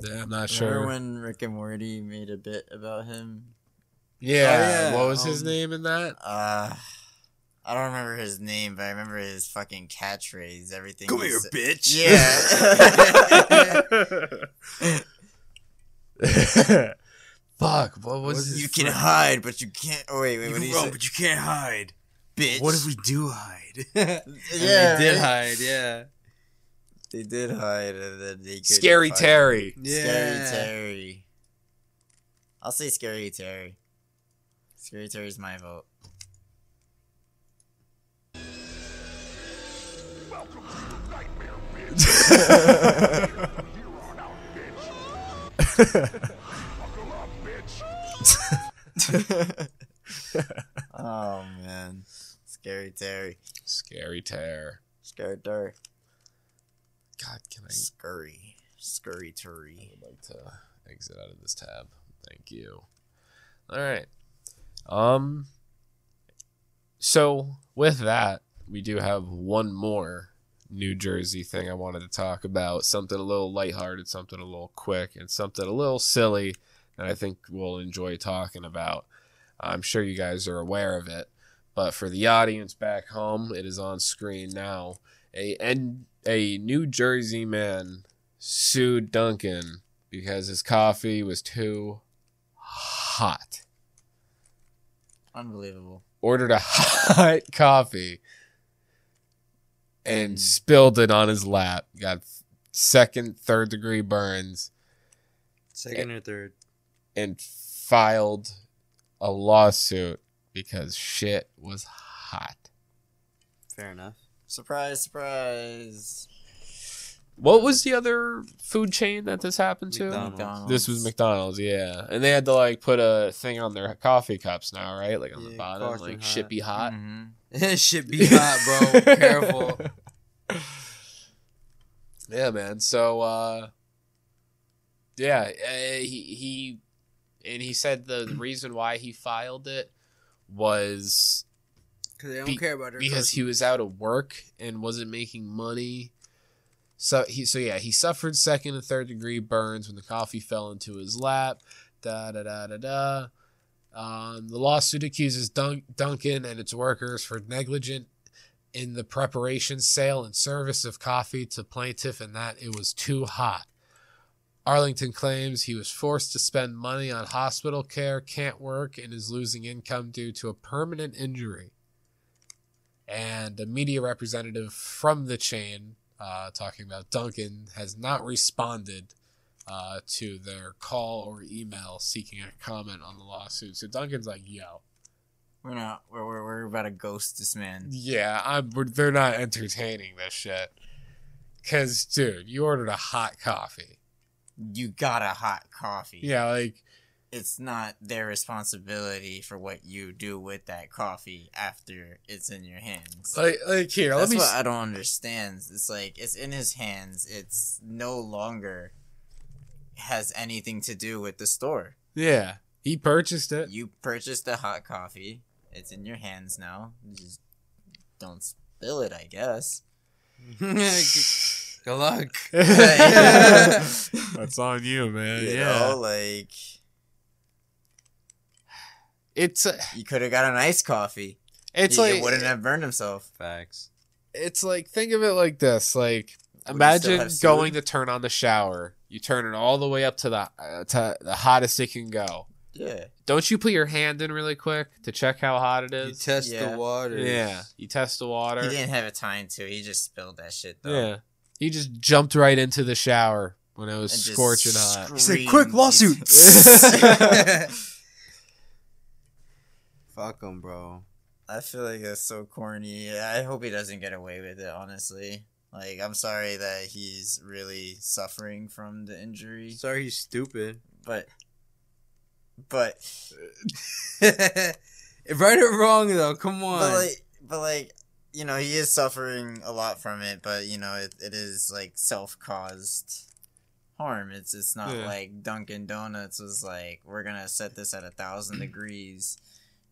Yeah, I'm not sure. Remember sure. when Rick and Morty made a bit about him? yeah, Oh, yeah, what was his um, name in that? Uh, I don't remember his name, but I remember his fucking catchphrase. Everything. Come here, bitch. Yeah. Fuck, what was Was his you can fr- hide, but you can't. Oh wait, wait. You What can run, but you can't hide. Bitch. What if we do hide? yeah, Yeah, we did hide. Yeah, They did hide, and then they couldn't Scary find Terry. him. Yeah. Scary Terry. I'll say Scary Terry. Scary Terry's my vote. oh man, Scary Terry, Scary Terry. Scary Terry, God, can I? Scurry, Scurry Terry? I would like to exit out of this tab. Thank you. All right. Um. So with that, we do have one more New Jersey thing I wanted to talk about. Something a little lighthearted, something a little quick, and something a little silly that I think we'll enjoy talking about. I'm sure you guys are aware of it, but for the audience back home, it is on screen now. A and a New Jersey man sued Dunkin' because his coffee was too hot. Unbelievable. Ordered a hot coffee and mm. spilled it on his lap. Got second, third degree burns Second or third. and filed a lawsuit because shit was hot. Fair enough. Surprise, surprise. What was the other food chain that this happened to? McDonald's. This was McDonald's, yeah. And they had to like put a thing on their coffee cups now, right? Like on the Yeah, bottom, caution like hot. shit be hot. It should be hot, bro. Careful. Yeah, man. So uh yeah, uh, he he and he said the reason why he filed it was Because they don't Be- care about their because he was out of work and wasn't making money. So he so yeah, he suffered second and third degree burns when the coffee fell into his lap. Da da da da da. Um, the lawsuit accuses Dun- Dunkin' and its workers for negligent in the preparation, sale, and service of coffee to plaintiff, and that it was too hot. Arlington claims he was forced to spend money on hospital care, can't work, and is losing income due to a permanent injury and a media representative from the chain uh, talking about Dunkin' has not responded uh, to their call or email seeking a comment on the lawsuit. So Dunkin's like, "Yo, We're not. We're, we're, we're about to ghost this man. yeah, I'm. They're not entertaining this shit." Cause, dude, you ordered a hot coffee. You got a hot coffee. Yeah, like It's not their responsibility for what you do with that coffee after it's in your hands. like like here. That's let me. what s- I don't understand. It's like it's in his hands. It's no longer has anything to do with the store. yeah, he purchased it. You purchased the hot coffee. It's in your hands now. Just don't spill it, I guess. Good luck. That's on you, man. You yeah, know, like it's a, you could have got an iced coffee. it's he, like it wouldn't have burned himself. Facts. it's like think of it like this like still imagine going to turn on the shower you turn it all the way up to the uh, to the hottest it can go Yeah. don't you put your hand in really quick to check how hot it is? You test Yeah. the water. yeah you test the water. He didn't have a time to. He just spilled that shit though. yeah he just jumped right into the shower when it was And scorching hot He said, "Quick lawsuit." Fuck him, bro. I feel like that's so corny. I hope he doesn't get away with it, honestly. Like, I'm sorry that he's really suffering from the injury, Sorry, he's stupid. but, but, right or wrong though, come on. but like, but like, you know, he is suffering a lot from it, but you know, it, it is like self-caused harm. It's it's not Yeah. like Dunkin' Donuts was like, we're gonna set this at a thousand degrees,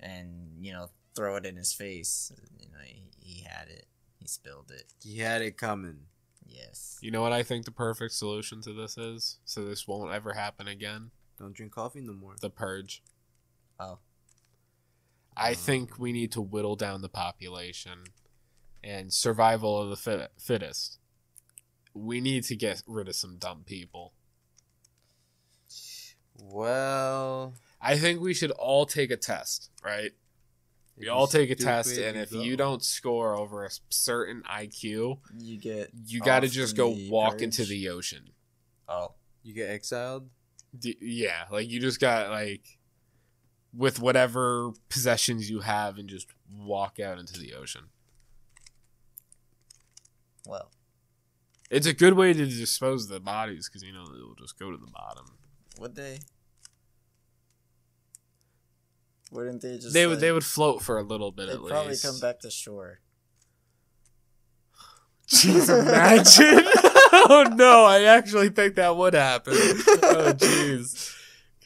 and you know, throw it in his face. You know, he, he had it. He spilled it. he had it coming. Yes. you know what i think the perfect solution to this is so this won't ever happen again Don't drink coffee no more. the purge Oh. I think we need to whittle down the population and survival of the fit- fittest. We need to get rid of some dumb people. Well, I think we should all take a test, right? We all take a test, and if you don't score over a certain IQ, You get you got to just go walk purge? into the ocean. Oh. you get exiled. D- yeah, like you just got like with whatever possessions you have and just walk out into the ocean. Well, It's a good way to dispose of the bodies because you know they'll just go to the bottom. would they? Wouldn't they just? they would they would float for a little bit at least? They'd probably come back to shore. Jeez, imagine. oh no, I actually think that would happen. Oh jeez.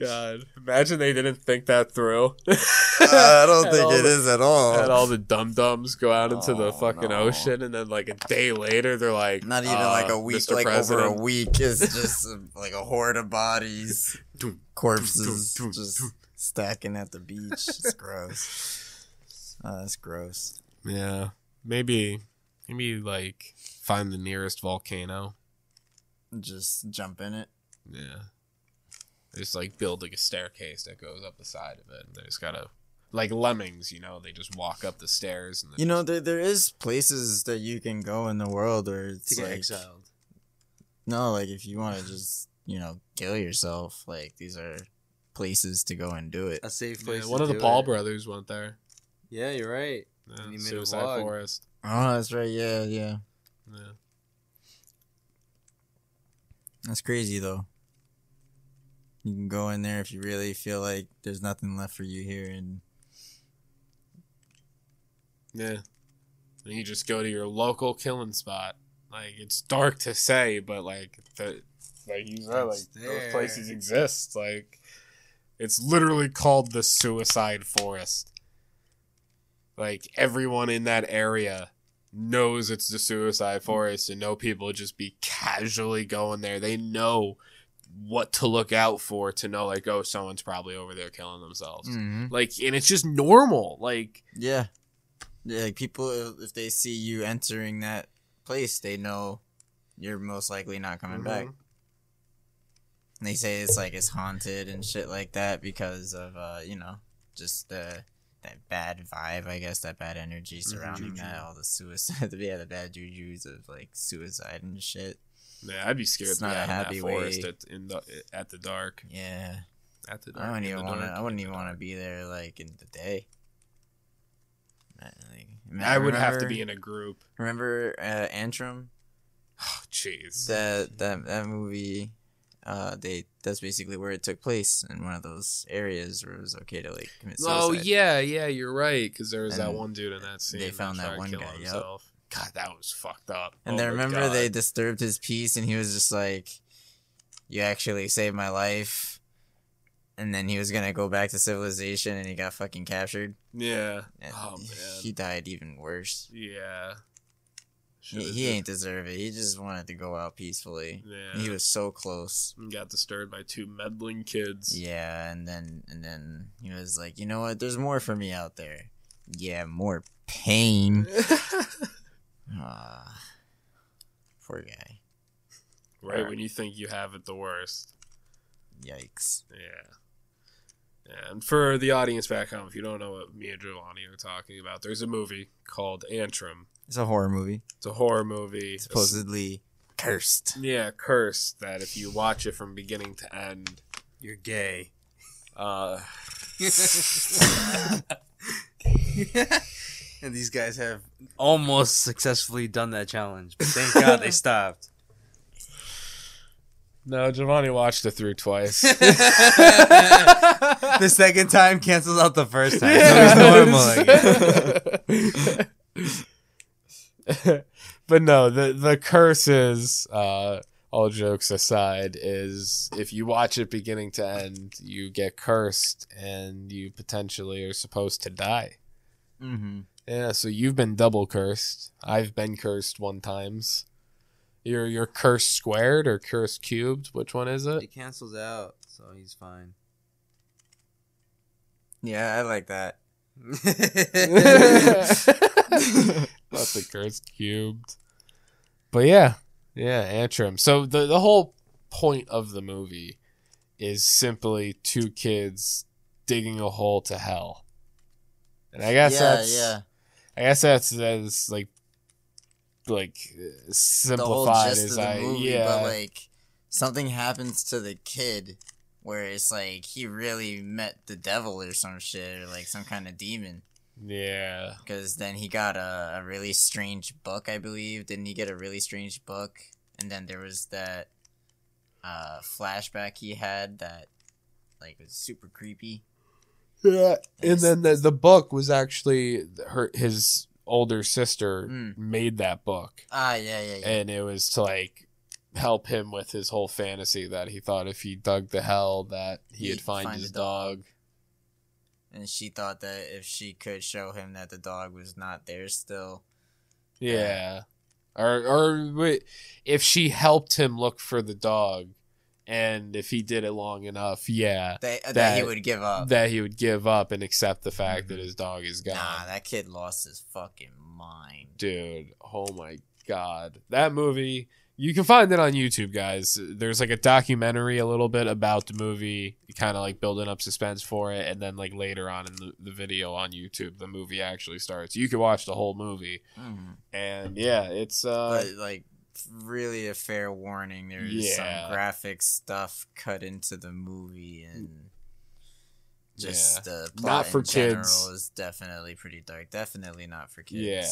God, imagine they didn't think that through. I don't think all it the- is at all. Had all the dum dums go out into the Oh, fucking no. ocean, and then like a day later, they're like, Not even uh, like a week, Mr. like President. over a week. is just uh, like a horde of bodies, corpses, dum, dum, just dum. Stacking at the beach. It's gross. Uh, oh, that's gross. Yeah, maybe, maybe like find the nearest volcano. Just jump in it. Yeah. Just like build like a staircase that goes up the side of it. And they just gotta like lemmings, you know, they just walk up the stairs and You know, there there is places that you can go in the world where To it's get like exiled. no, like if you want to just you know kill yourself, like these are places to go and do it. A safe Yeah, place. one to of the Paul it. brothers went there. Yeah, you're right. Yeah, And he made Suicide vlog. Forest. Oh, that's right. Yeah, yeah. Yeah. That's crazy though. You can go in there if you really feel like there's nothing left for you here, and Yeah. And you just go to your local killing spot. Like it's dark to say, but like the like you said, like It's those places exist. Like it's literally called the suicide forest. Like everyone in that area knows it's the suicide forest and no people just be casually going there. They know what to look out for to know like, oh, someone's probably over there killing themselves. Mm-hmm. Like and it's just normal. Like yeah, yeah. Like people, if they see you entering that place, they know you're most likely not coming mm-hmm. back. They say it's like it's haunted and shit like that because of uh, you know, just the that bad vibe, I guess, that bad energy surrounding juju. that, all the suicide, yeah, the bad juju's of like suicide and shit. Yeah, I'd be scared It's not a happy forest way. at, in the at the dark. Yeah, At the dark. I wouldn't even want to. I wouldn't even want to be there like in the day. Like, I would have to be in a group. Remember uh, Antrum? Oh, jeez. That that that movie. Uh, they that's basically where it took place in one of those areas where it was okay to like commit suicide. Oh yeah, yeah, you're right. Because there was that one dude in that scene. they found that one guy. Himself. God, that was fucked up. And Oh then my remember God. they disturbed his peace, and he was just like, "You actually saved my life." And then he was gonna go back to civilization, and he got fucking captured. Yeah. And Oh man. he died even worse. yeah. He, Should've he just- ain't deserve it. He just wanted to go out peacefully. Yeah. He was so close. and got disturbed by two meddling kids. Yeah, and then and then he was like, you know what? There's more for me out there. Yeah, more pain. Ah, poor guy. right when you think you have it the worst. Yikes. Yeah. Yeah, And for the audience back home, if you don't know what me and Giovanni are talking about, there's a movie called Antrum. It's a horror movie. It's a horror movie. Supposedly cursed. Yeah, cursed that if you watch it from beginning to end, You're gay. uh, and these guys have almost successfully done that challenge, but thank God they stopped. no, Giovanni watched it through twice. the second time cancels out the first time, so it's normal again. but no, the the curse is uh all jokes aside is if you watch it beginning to end, you get cursed and you potentially are supposed to die. Mm-hmm. Yeah, so you've been double cursed. I've been cursed one times. You're you're cursed squared or cursed cubed. Which one is it? It cancels out, so he's fine. Yeah, I like that. Not the cursed cubed. But yeah, yeah, Antrum. So the the whole point of the movie is simply two kids digging a hole to hell. And I guess yeah, that's yeah. I guess that's as like like simplified as I movie, yeah but like something happens to the kid where it's like he really met the devil or some shit or like some kind of demon. Yeah. Because then he got a, a really strange book, I believe. Didn't he get a really strange book? And then there was that uh, flashback he had that like was super creepy. Yeah. And Yes. then the the book was actually her his older sister Mm. made that book. Ah, yeah, yeah, yeah. and it was to like help him with his whole fantasy that he thought if he dug the hell that he'd He'd find, find his a dog. dog. and she thought that if she could show him that the dog was not there still, Yeah. Or or wait, if she helped him look for the dog and if he did it long enough, yeah, that, that, That- he would give up. that he would give up and accept the fact that Mhm. his dog is gone. Nah, that kid lost his fucking mind. Dude, oh my god. That movie, you can find it on YouTube, guys. There's like a documentary a little bit about the movie, kind of like building up suspense for it. And then, like, later on in the, the video on YouTube, the movie actually starts. You can watch the whole movie. Mhm. And yeah, it's, uh, but like really a fair warning there's Yeah. some graphic stuff cut into the movie and just Yeah. the plot Not for in general kids. is definitely pretty dark definitely not for kids yeah.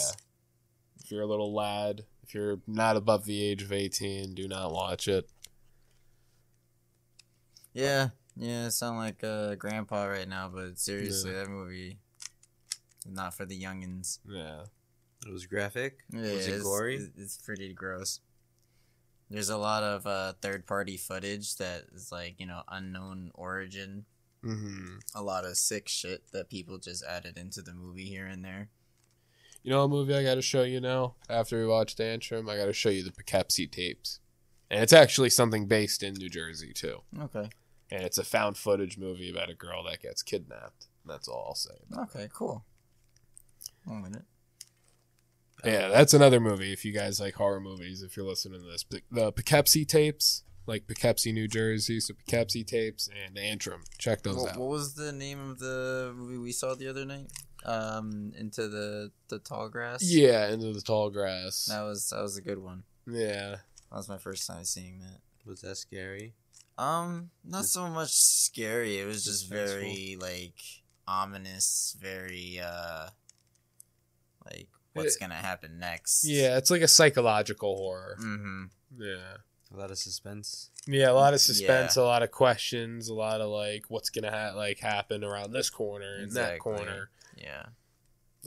If you're a little lad, if you're not above the age of 18, do not watch it. yeah yeah I sound like a grandpa right now but seriously that movie not for the youngins Yeah. It was graphic. yeah, was it it's, gory? it's- it's pretty gross there's a lot of uh, third party footage that is like you know unknown origin hmm a lot of sick shit that people just added into the movie here and there. You know a movie I got to show you now? After we watch Antrum, I got to show you the Poughkeepsie tapes. And it's actually something based in New Jersey, too. Okay. And it's a found footage movie about a girl that gets kidnapped. That's all I'll say. Okay, cool. One minute. Yeah, that's another movie if you guys like horror movies, if you're listening to this. The Poughkeepsie tapes, like Poughkeepsie, New Jersey, so Poughkeepsie tapes and Antrum. Check those What, out. what was the name of the movie we saw the other night? Um, into the the tall grass. Yeah, Into the Tall Grass. that was that was a good one. Yeah. That was my first time seeing that. Was that scary? Um, not Sus- so much scary. It was just very like ominous, very uh, like what's It- gonna happen next. Yeah, it's like a psychological horror. Mm-hmm. Yeah. A lot of suspense. Yeah, a lot of suspense, Yeah. a lot of questions, a lot of like what's gonna ha- like happen around this corner and that corner. Yeah.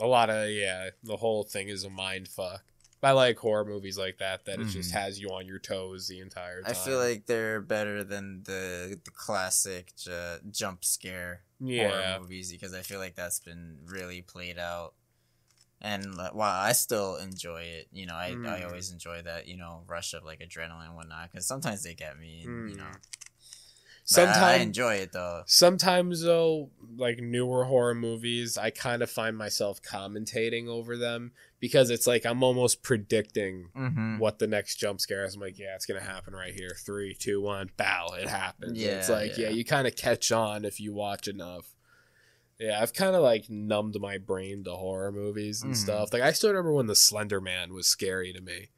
A lot of yeah, the whole thing is a mind fuck. I like horror movies like that that it just Mhm. has you on your toes the entire time. I feel like they're better than the, the classic ju- jump scare yeah, horror movies because I feel like that's been really played out. And while I still enjoy it, you know, I, I Mm. always enjoy that, you know, rush of like adrenaline and whatnot because sometimes they get me, and, you know. Sometimes I- I, enjoy it though. sometimes though, like newer horror movies, I kind of find myself commentating over them because it's like I'm almost predicting Mm-hmm. what the next jump scare is. I'm like, yeah, it's gonna happen right here. Three, two, one, bow, it happens. Yeah, it's like, yeah, yeah. you kind of catch on if you watch enough. Yeah, I've kind of like numbed my brain to horror movies and Mhm. stuff. Like I still remember when the Slender Man was scary to me.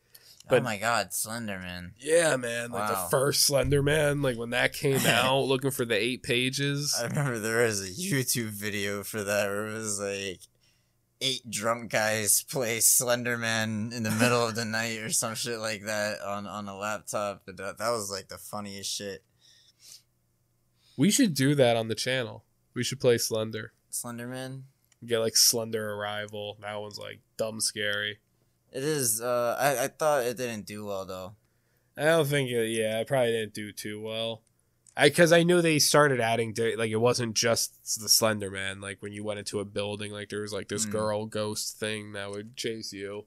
oh but- my god, Slenderman. Yeah, man, like Wow. the first Slender Man, like when that came out, looking for the eight pages. I remember there was a YouTube video for that where it was like eight drunk guys play Slenderman in the middle of the night or some shit like that on on a laptop. That was like the funniest shit. We should do that on the channel. We should play Slender. Slenderman. Get like Slender Arrival. That one's like dumb scary. It is. Uh, I I thought it didn't do well though. I don't think it, yeah, it probably didn't do too well. I because I knew they started adding like it wasn't just the Slender Man. Like when you went into a building, like there was like this Mm. girl ghost thing that would chase you.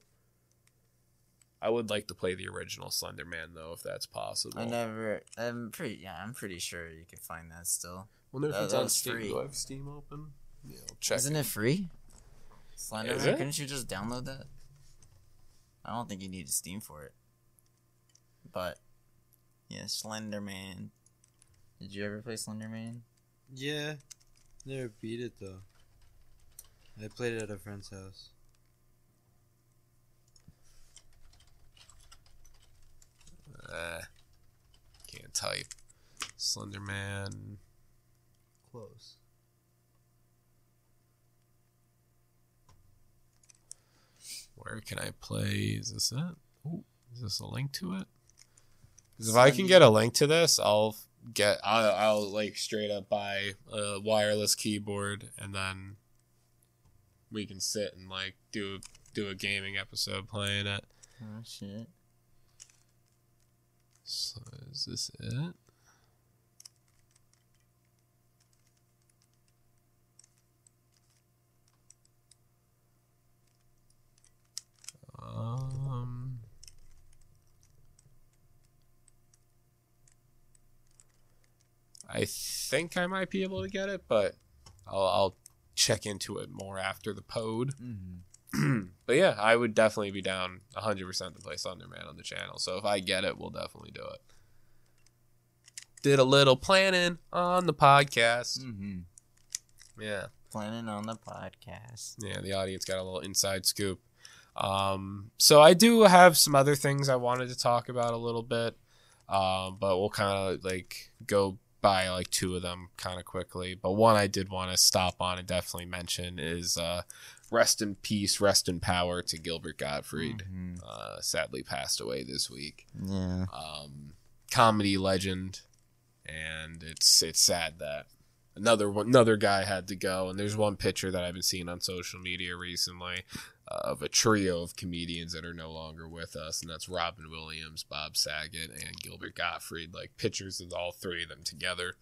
I would like to play the original Slender Man though, if that's possible. I never. I'm pretty. Yeah, I'm pretty sure you can find that still. Wonder if That- it's that on was Steam. free. Do I have Steam open? Yeah, I'll check. Isn't it free? Slenderman. Is it? Couldn't you just download that? I don't think you need Steam for it. But yeah, Slenderman. Did you ever play Slenderman? Yeah. Never beat it though. I played it at a friend's house. Uh, can't type. Slender Man. Close. Where can I play? Is this it? Ooh, is this a link to it? 'Cause if I can get a link to this, I'll get. I'll, I'll like straight up buy a wireless keyboard, and then we can sit and like do do a gaming episode playing it. Oh shit. So is this it? Um. I think I might be able to get it, but I'll, I'll check into it more after the pod. Mm-hmm. but yeah, I would definitely be down 100% to play Slenderman on the channel. So if I get it, we'll definitely do it. Did a little planning on the podcast. Mm-hmm. Yeah. Planning on the podcast. Yeah, the audience got a little inside scoop. Um, so I do have some other things I wanted to talk about a little bit. Um, but we'll kind of like go by like two of them kind of quickly. But one I did want to stop on and definitely mention is uh, rest in peace, rest in power to Gilbert Gottfried. Mhm. Uh, sadly passed away this week. Yeah. Um, comedy legend, and it's it's sad that another one, another guy had to go. And there's one picture that I've been seeing on social media recently of a trio of comedians that are no longer with us, and that's Robin Williams, Bob Saget, and Gilbert Gottfried. Like pictures of all three of them together.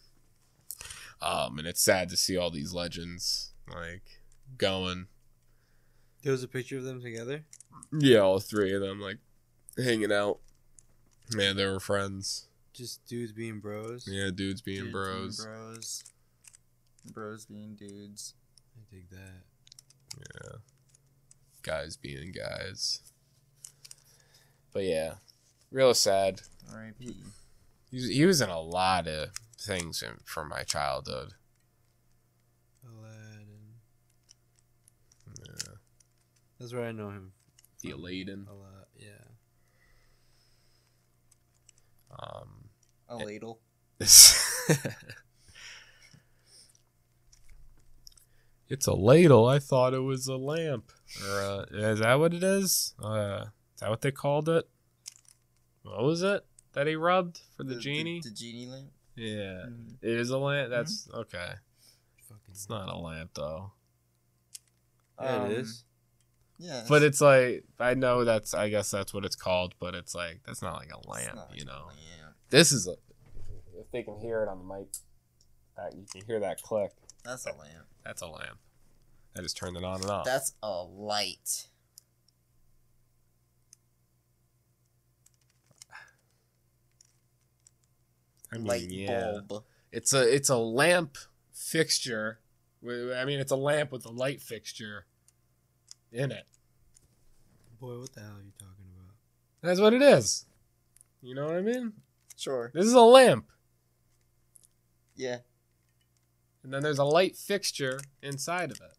Um, and it's sad to see all these legends like going. There was a picture of them together. Yeah, all three of them like hanging out. Man, they were friends. Just dudes being bros. Yeah, dudes being Dudes bros. Bros. Bros being dudes. I dig that. Yeah. Guys being guys. But yeah, real sad. R.I.P. He was, he was in a lot of things in, from my childhood. Aladdin. Yeah. That's where I know him The Aladdin. a lot. Yeah. Um, A ladle. it's a ladle. I thought it was a lamp. Or uh, is that what it is? Uh, is that what they called it? What was it that he rubbed for the, genie? The, genie lamp. yeah, Mhm. it is a lamp. That's okay. Fucking. It's not a lamp though. Yeah, Um, it is. Yeah. But it's like I know that's I guess that's what it's called, but it's like that's not like a it's lamp, not you know. lamp. This is a if they can hear it on the mic, that you can hear that click. That's a lamp. That's a lamp. I just turned it on and off. That's a light. I mean, light yeah. bulb. It's a it's a lamp fixture. I mean, it's a lamp with a light fixture in it. Boy, what the hell are you talking about? That's what it is. You know what I mean? Sure. This is a lamp, Yeah. and then there's a light fixture inside of it.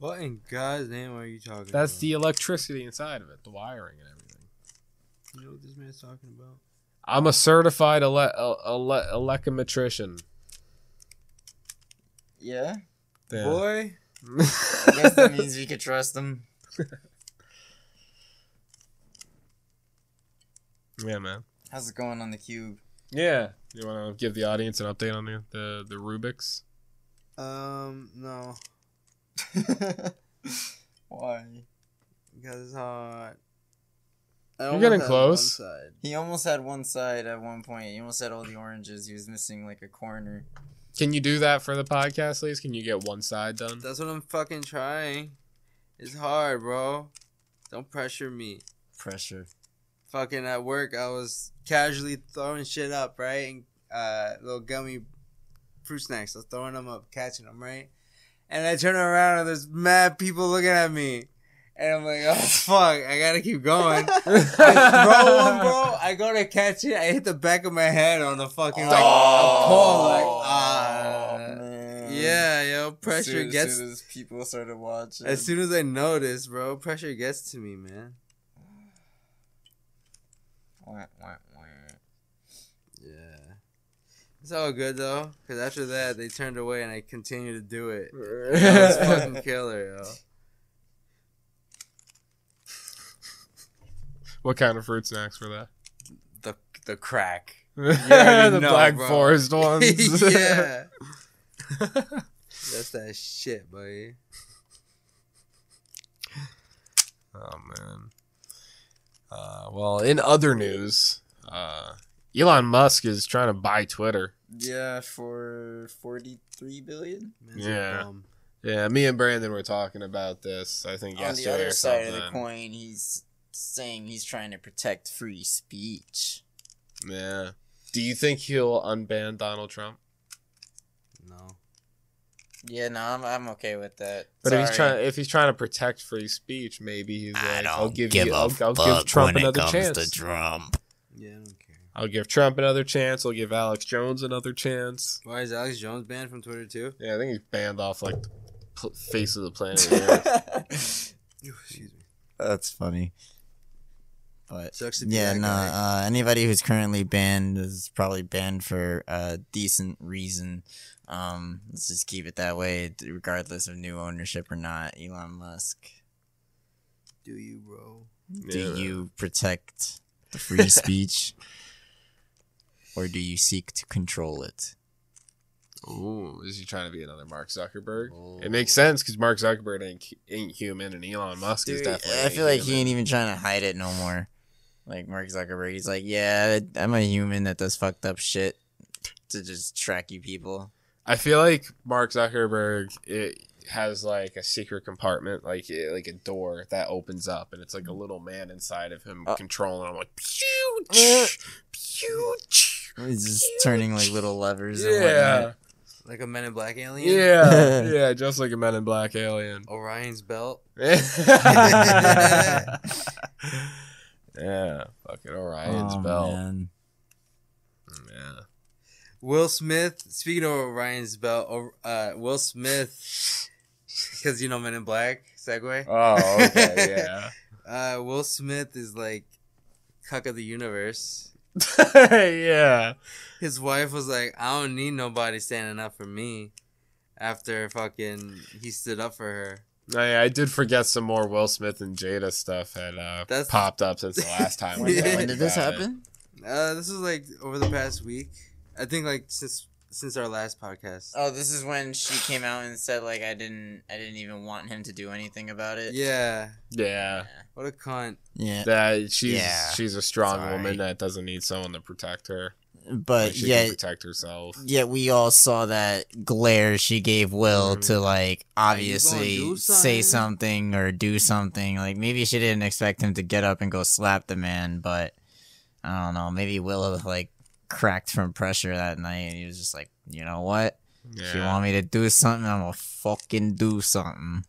What in God's name are you talking That's about? That's the electricity inside of it, the wiring and everything. You know what this man's talking about? I'm a certified ele- ele- ele- electrometrician. Yeah. Yeah. Boy, I guess that means we could trust them. yeah, man. How's it going on the cube? Yeah. You want to give the audience an update on the the, the Rubik's? um, no, Why? because it's hot. I You're getting close. side. He almost had one side at one point. He almost had all the oranges. He was missing like a corner. Can you do that for the podcast, please? Can you get one side done? That's what I'm fucking trying. It's hard, bro. Don't pressure me. Pressure. Fucking at work, I was casually throwing shit up, right? And uh, little gummy fruit snacks. I was throwing them up, catching them, right? And I turn around and there's mad people looking at me. And I'm like, oh fuck, I gotta keep going. I throw one, bro. I go to catch it. I hit the back of my head on the fucking like a pole. Like, ah, man. yeah, yo, As pressure soon- as gets. soon as people started watching. As soon as I notice, bro, pressure gets to me, man. It's all good though, because after that they turned away and I continued to do it. Was fucking killer, yo. what kind of fruit snacks were that? The the crack. the know, Black bro. Forest ones. yeah. That's that shit, buddy. Oh man. Uh, well, in other news, uh, Elon Musk is trying to buy Twitter. Yeah, for forty-three billion. Man's a Yeah. bum. Yeah, me and Brandon were talking about this. I think On the other or side of the coin, he's saying he's trying to protect free speech. Yeah. Do you think he'll unban Donald Trump? No. Yeah, no, I'm, I'm okay with that. But if he's trying, if he's trying to protect free speech, maybe he's like, I don't "I'll give, give you, a I'll, I'll give Trump when it another comes chance. to Trump. Yeah, I don't care. I'll give Trump another chance. I'll give Alex Jones another chance. Why is Alex Jones banned from Twitter too? Yeah, I think he's banned off like the pl- face of the planet. Earth. Excuse me. That's funny. But Sucks to be yeah, that no. guy. Uh, anybody who's currently banned is probably banned for a decent reason. Um, let's just keep it that way, regardless of new ownership or not. Elon Musk, Do you, bro? do Yeah. you protect the free speech, or do you seek to control it? Ooh, is he trying to be another Mark Zuckerberg? Oh. It makes sense because Mark Zuckerberg ain't, ain't human, and Elon Musk is definitely. I feel like he ain't even trying to hide it no more. Like Mark Zuckerberg, he's like, yeah, I'm a human that does fucked up shit to just track you people. I feel like Mark Zuckerberg it has like a secret compartment, like eh, like a door that opens up, and it's like a little man inside of him Uh. controlling him, like pew, Uh. pew, pew. He's just turning like little levers. Yeah. Like a Men in Black alien? yeah, yeah, just like a Men in Black alien. Orion's belt. yeah, Yeah. fucking Orion's Oh, belt. man. Yeah. Will Smith. Speaking of Orion's belt, uh, Will Smith, because you know Men in Black. Segue. Oh, okay, yeah. Uh, Will Smith is like cuck of the universe. yeah. His wife was like, "I don't need nobody standing up for me." After fucking, he stood up for her. Oh, yeah, I did forget some more Will Smith and Jada stuff had uh, That's- popped up since the last time. we Yeah. When did this happen? Uh, this was like over the past week. I think like since since our last podcast. Oh, this is when she came out and said like I didn't, I didn't even want him to do anything about it. Yeah, Yeah, what a cunt. yeah. that she's Yeah. she's a strong Sorry. woman that doesn't need someone to protect her. But Like, she yeah, can protect herself. Yet we all saw that glare she gave Will Mhm. to like obviously do say something? something or do something. Like maybe she didn't expect him to get up and go slap the man, but I don't know. Maybe Will like cracked from pressure that night and he was just like, you know what? If you want me to do something, I'm gonna fucking do something.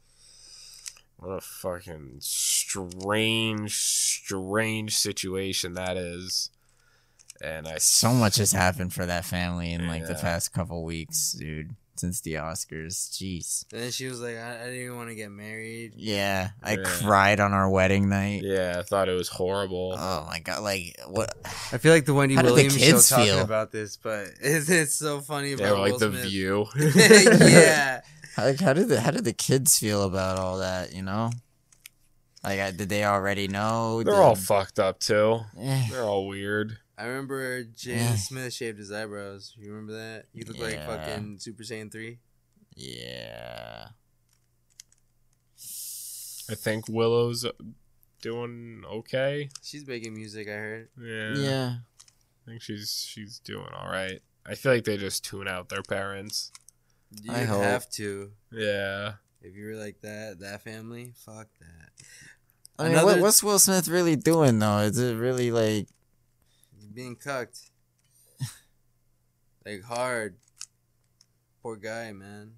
What a fucking strange, strange situation that is. And I So much has happened for that family in like the past couple weeks, dude. Since the Oscars, jeez. And then she was like, I, I didn't even want to get married. Yeah, I Yeah. cried on our wedding night. Yeah, I thought it was horrible. Oh my god! Like what? I feel like the Wendy How did the Williams show kids talking feel? about this, but it's, it's so funny they about were like Will the Smith. view. yeah, How, how did the how did the kids feel about all that? You know, like I, did they already know? They're Did- all fucked up too. Eh, They're all weird. I remember Jaden Yeah. Smith shaved his eyebrows. You remember that? He looked like fucking Super Saiyan three. yeah. I think Willow's doing okay. She's making music. I heard. Yeah. Yeah. I think she's she's doing all right. I feel like they just tune out their parents. You I hope. have to. Yeah. If you were like that, that family, fuck that. I mean, Another- what, what's Will Smith really doing though? Is it really like? He's being cucked. like hard. Poor guy, man.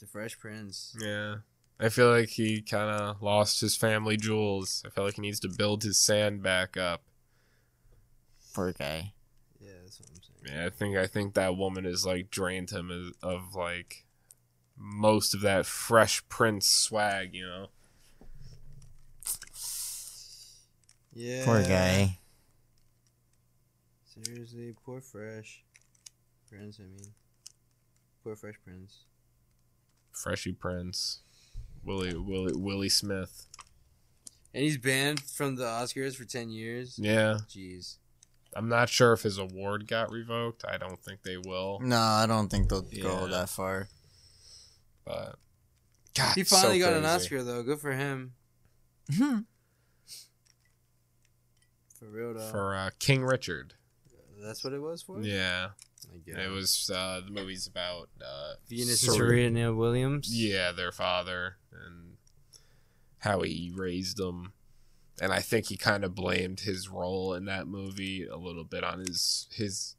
The Fresh Prince. Yeah. I feel like he kind of lost his family jewels. I feel like he needs to build his sand back up. Poor guy. Yeah, that's what I'm saying. Yeah, I think I think that woman has like drained him of, of like most of that fresh prince swag, you know. Yeah. Poor guy. Seriously, poor Fresh Prince. I mean, poor Fresh Prince. Freshy Prince, Willie Willie Willie Smith. And he's banned from the Oscars for ten years. Yeah, Jeez. I'm not sure if his award got revoked. I don't think they will. No, I don't think they'll Yeah. go that far. But God, He it's so finally got an. Oscar though. Good for him. For real though. for uh, King Richard. That's what it was for. Yeah, it was uh, the movie's about uh, Venus Ser- and Serena Williams. Yeah, their father and how he raised them. And I think he kind of blamed his role in that movie a little bit on his his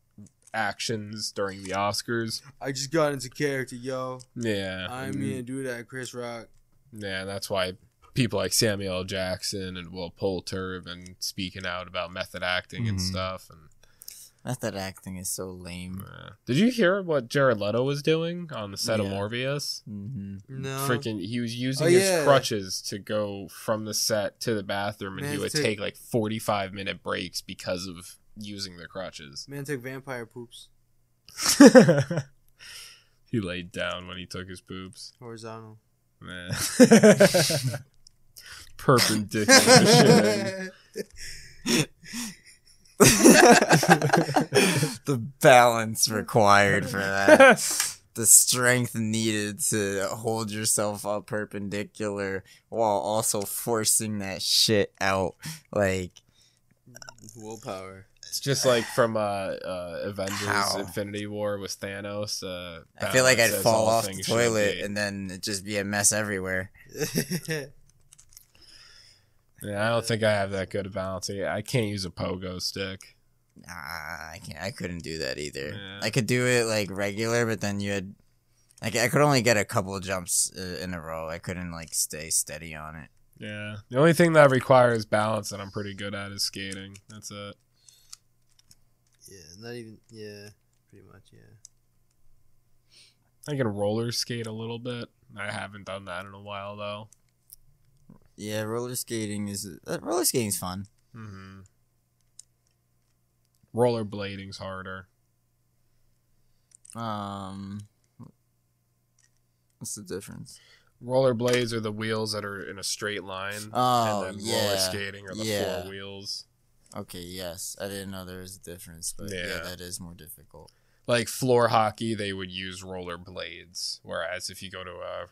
actions during the Oscars. I just got into character, yo. Yeah. I and- mean, do that, Chris Rock. Yeah, that's why people like Samuel L. Jackson and Will Poulter have been speaking out about method acting and Mhm. stuff. And Method acting is so lame. uh, did you hear what Jared Leto was doing on the set of Morbius? Mm-hmm. No. Freaking, he was using Oh, his yeah. crutches to go from the set to the bathroom, and Man, he would take- take like forty-five minute breaks because of using the crutches. Man took vampire poops. he laid down when he took his poops. Horizontal. Man. Perpendicular shit. the balance required for that. the strength needed to hold yourself up perpendicular while also forcing that shit out. Like, Willpower. It's just like from uh, uh, Avengers How? Infinity War with Thanos. Uh, I feel like I'd fall off the toilet and then it'd just be a mess everywhere. Yeah, I don't think I have that good a balance. I can't use a pogo stick. Nah, I can't. I couldn't do that either. Yeah. I could do it like regular, but then you had, like, I could only get a couple jumps uh, in a row. I couldn't like stay steady on it. Yeah. The only thing that requires balance that I'm pretty good at is skating. That's it. yeah, not even. Yeah, pretty much. Yeah. I can roller skate a little bit. I haven't done that in a while though. Yeah, roller skating is uh, roller skating's fun. Mm-hmm. Rollerblading's harder. Um, what's the difference? Rollerblades are the wheels that are in a straight line. Oh, and then yeah. roller skating are the Yeah. four wheels. Okay, yes, I didn't know there was a difference, but yeah, Yeah. that is more difficult. Like floor hockey, they would use rollerblades, whereas if you go to a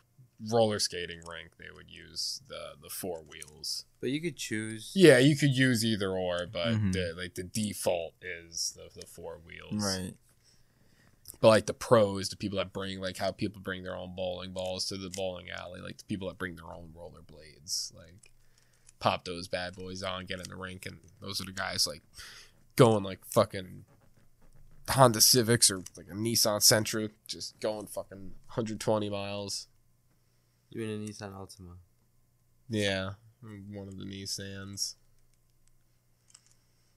roller skating rink, they would use the the four wheels. But you could choose. Yeah, you could use either or, but Mhm. the, like the default is the, the four wheels. Right. But like the pros, the people that bring like how people bring their own bowling balls to the bowling alley, like the people that bring their own rollerblades, like pop those bad boys on, get in the rink, and those are the guys like going like fucking Honda Civics or like a Nissan Sentra, just going fucking 120 miles. You in a Nissan Altima. Yeah, one of the Nissans.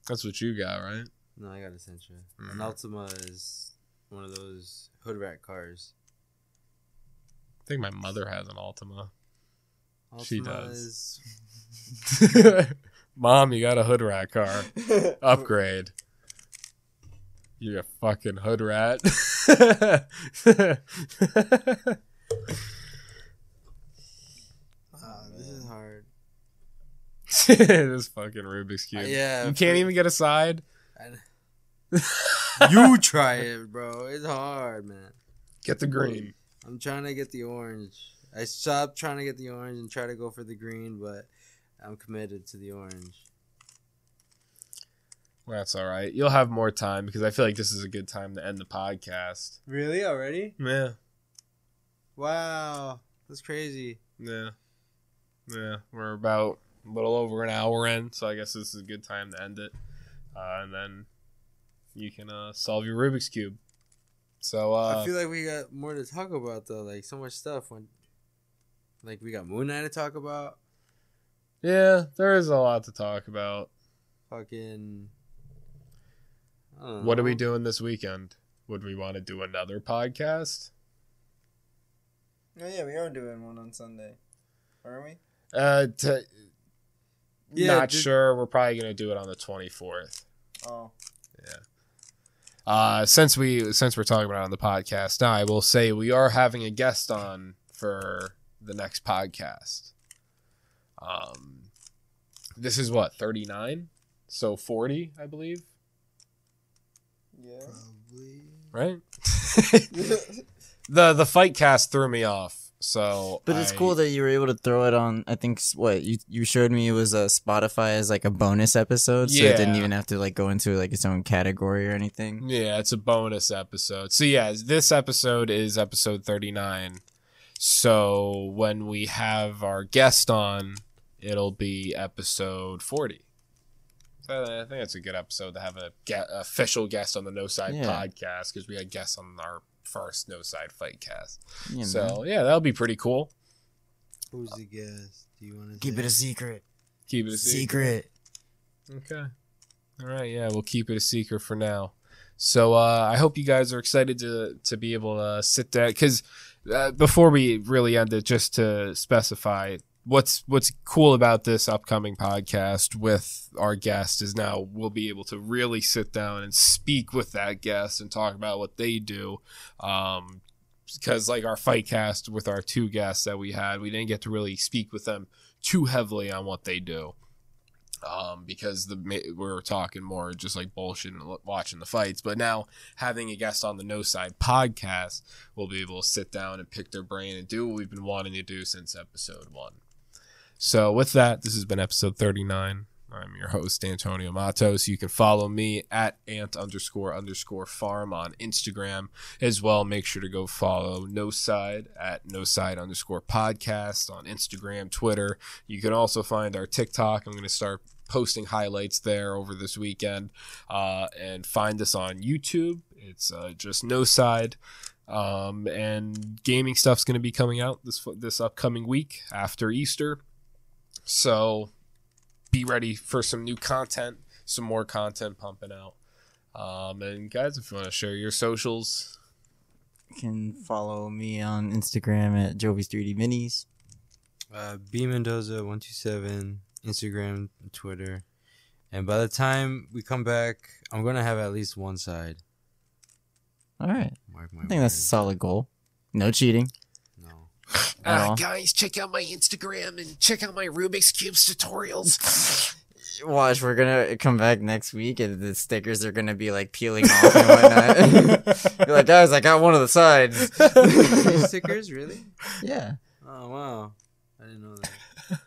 That's what you got, right? No, I got a Sentra. An Mhm. Altima is one of those hood rat cars. I think my mother has an Altima. Altima She does. Is, Mom, you got a hood rat car. Upgrade. You're a fucking hood rat. Ah, this is hard. this fucking Rubik's uh, Cube. yeah, You can't even get a side. you try it, bro. It's hard, man. Get the green. I'm trying to get the orange. I stopped trying to get the orange and try to go for the green, but I'm committed to the orange. Well, that's all right. You'll have more time because I feel like this is a good time to end the podcast. Really? Already? Yeah. Wow. That's crazy. Yeah. Yeah. We're about a little over an hour in, so I guess this is a good time to end it. Uh, and then you can uh, solve your Rubik's Cube. So, uh, I feel like we got more to talk about though. Like so much stuff. When, like we got Moon Knight to talk about. yeah, there is a lot to talk about. Fucking. What are we doing this weekend? Would we want to do another podcast? Oh yeah, we are doing one on Sunday, aren't we? Uh, to, Yeah, not did- sure. We're probably gonna do it on the twenty fourth. Oh, Yeah. Uh, since we since we're talking about it on the podcast now, I will say we are having a guest on for the next podcast. Um, this is what thirty nine, so forty, I believe, Yeah. Probably. right? the the fight cast threw me off, so But it's I- cool that you were able to throw it on. I think what you you showed me was a Spotify as like a bonus episode, so it didn't even have to like go into like its own category or anything. Yeah, it's a bonus episode. So yeah, this episode is episode 39. So when we have our guest on, it'll be episode 40. So I think it's a good episode to have a get, official guest on the No Side Yeah. podcast because we had guests on our first No Side fight cast. Yeah, man. so yeah, that'll be pretty cool. Who's the guest? Do you want to keep it a secret. Keep it a secret. Secret. Okay. All right. Yeah, we'll keep it a secret for now. So uh, I hope you guys are excited to to be able to sit down because uh, before we really end it, just to specify what's what's cool about this upcoming podcast with our guest is now we'll be able to really sit down and speak with that guest and talk about what they do. Um, because like our fight cast with our two guests that we had, we didn't get to really speak with them too heavily on what they do um, because the we were talking more just like bullshit and watching the fights. But now having a guest on the No Side podcast, we'll be able to sit down and pick their brain and do what we've been wanting to do since episode one. So with that, this has been episode thirty nine. I'm your host Antonio Matos. You can follow me at ant underscore underscore farm on Instagram as well. Make sure to go follow No Side at No Side underscore podcast on Instagram, Twitter. You can also find our TikTok. I'm going to start posting highlights there over this weekend. Uh, and find us on YouTube. It's uh, just No Side. Um, and gaming stuff's going to be coming out this this upcoming week after Easter. So be ready for some new content, some more content pumping out. Um, and guys, if you want to share your socials, You can follow me on Instagram at Jovi's3D Minis. Uh, B Mendoza one two seven Instagram, Twitter, and by the time we come back, I'm gonna have at least one side. All right, Mark my I think that's a solid goal. No cheating. No. At all. Uh, guys, check out my Instagram and check out my Rubik's cubes tutorials. Watch, we're gonna come back next week, and the stickers are gonna be like peeling off and whatnot. You're like, guys, I got one of the sides. stickers, really? yeah. Oh wow, I didn't know that.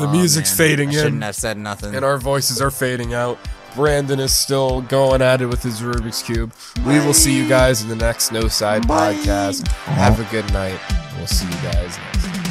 The music's fading I in. Shouldn't have said nothing. and our voices are fading out. Brandon is still going at it with his Rubik's cube. We will see you guys in the next No Side podcast. Have a good night. We'll see you guys next. time.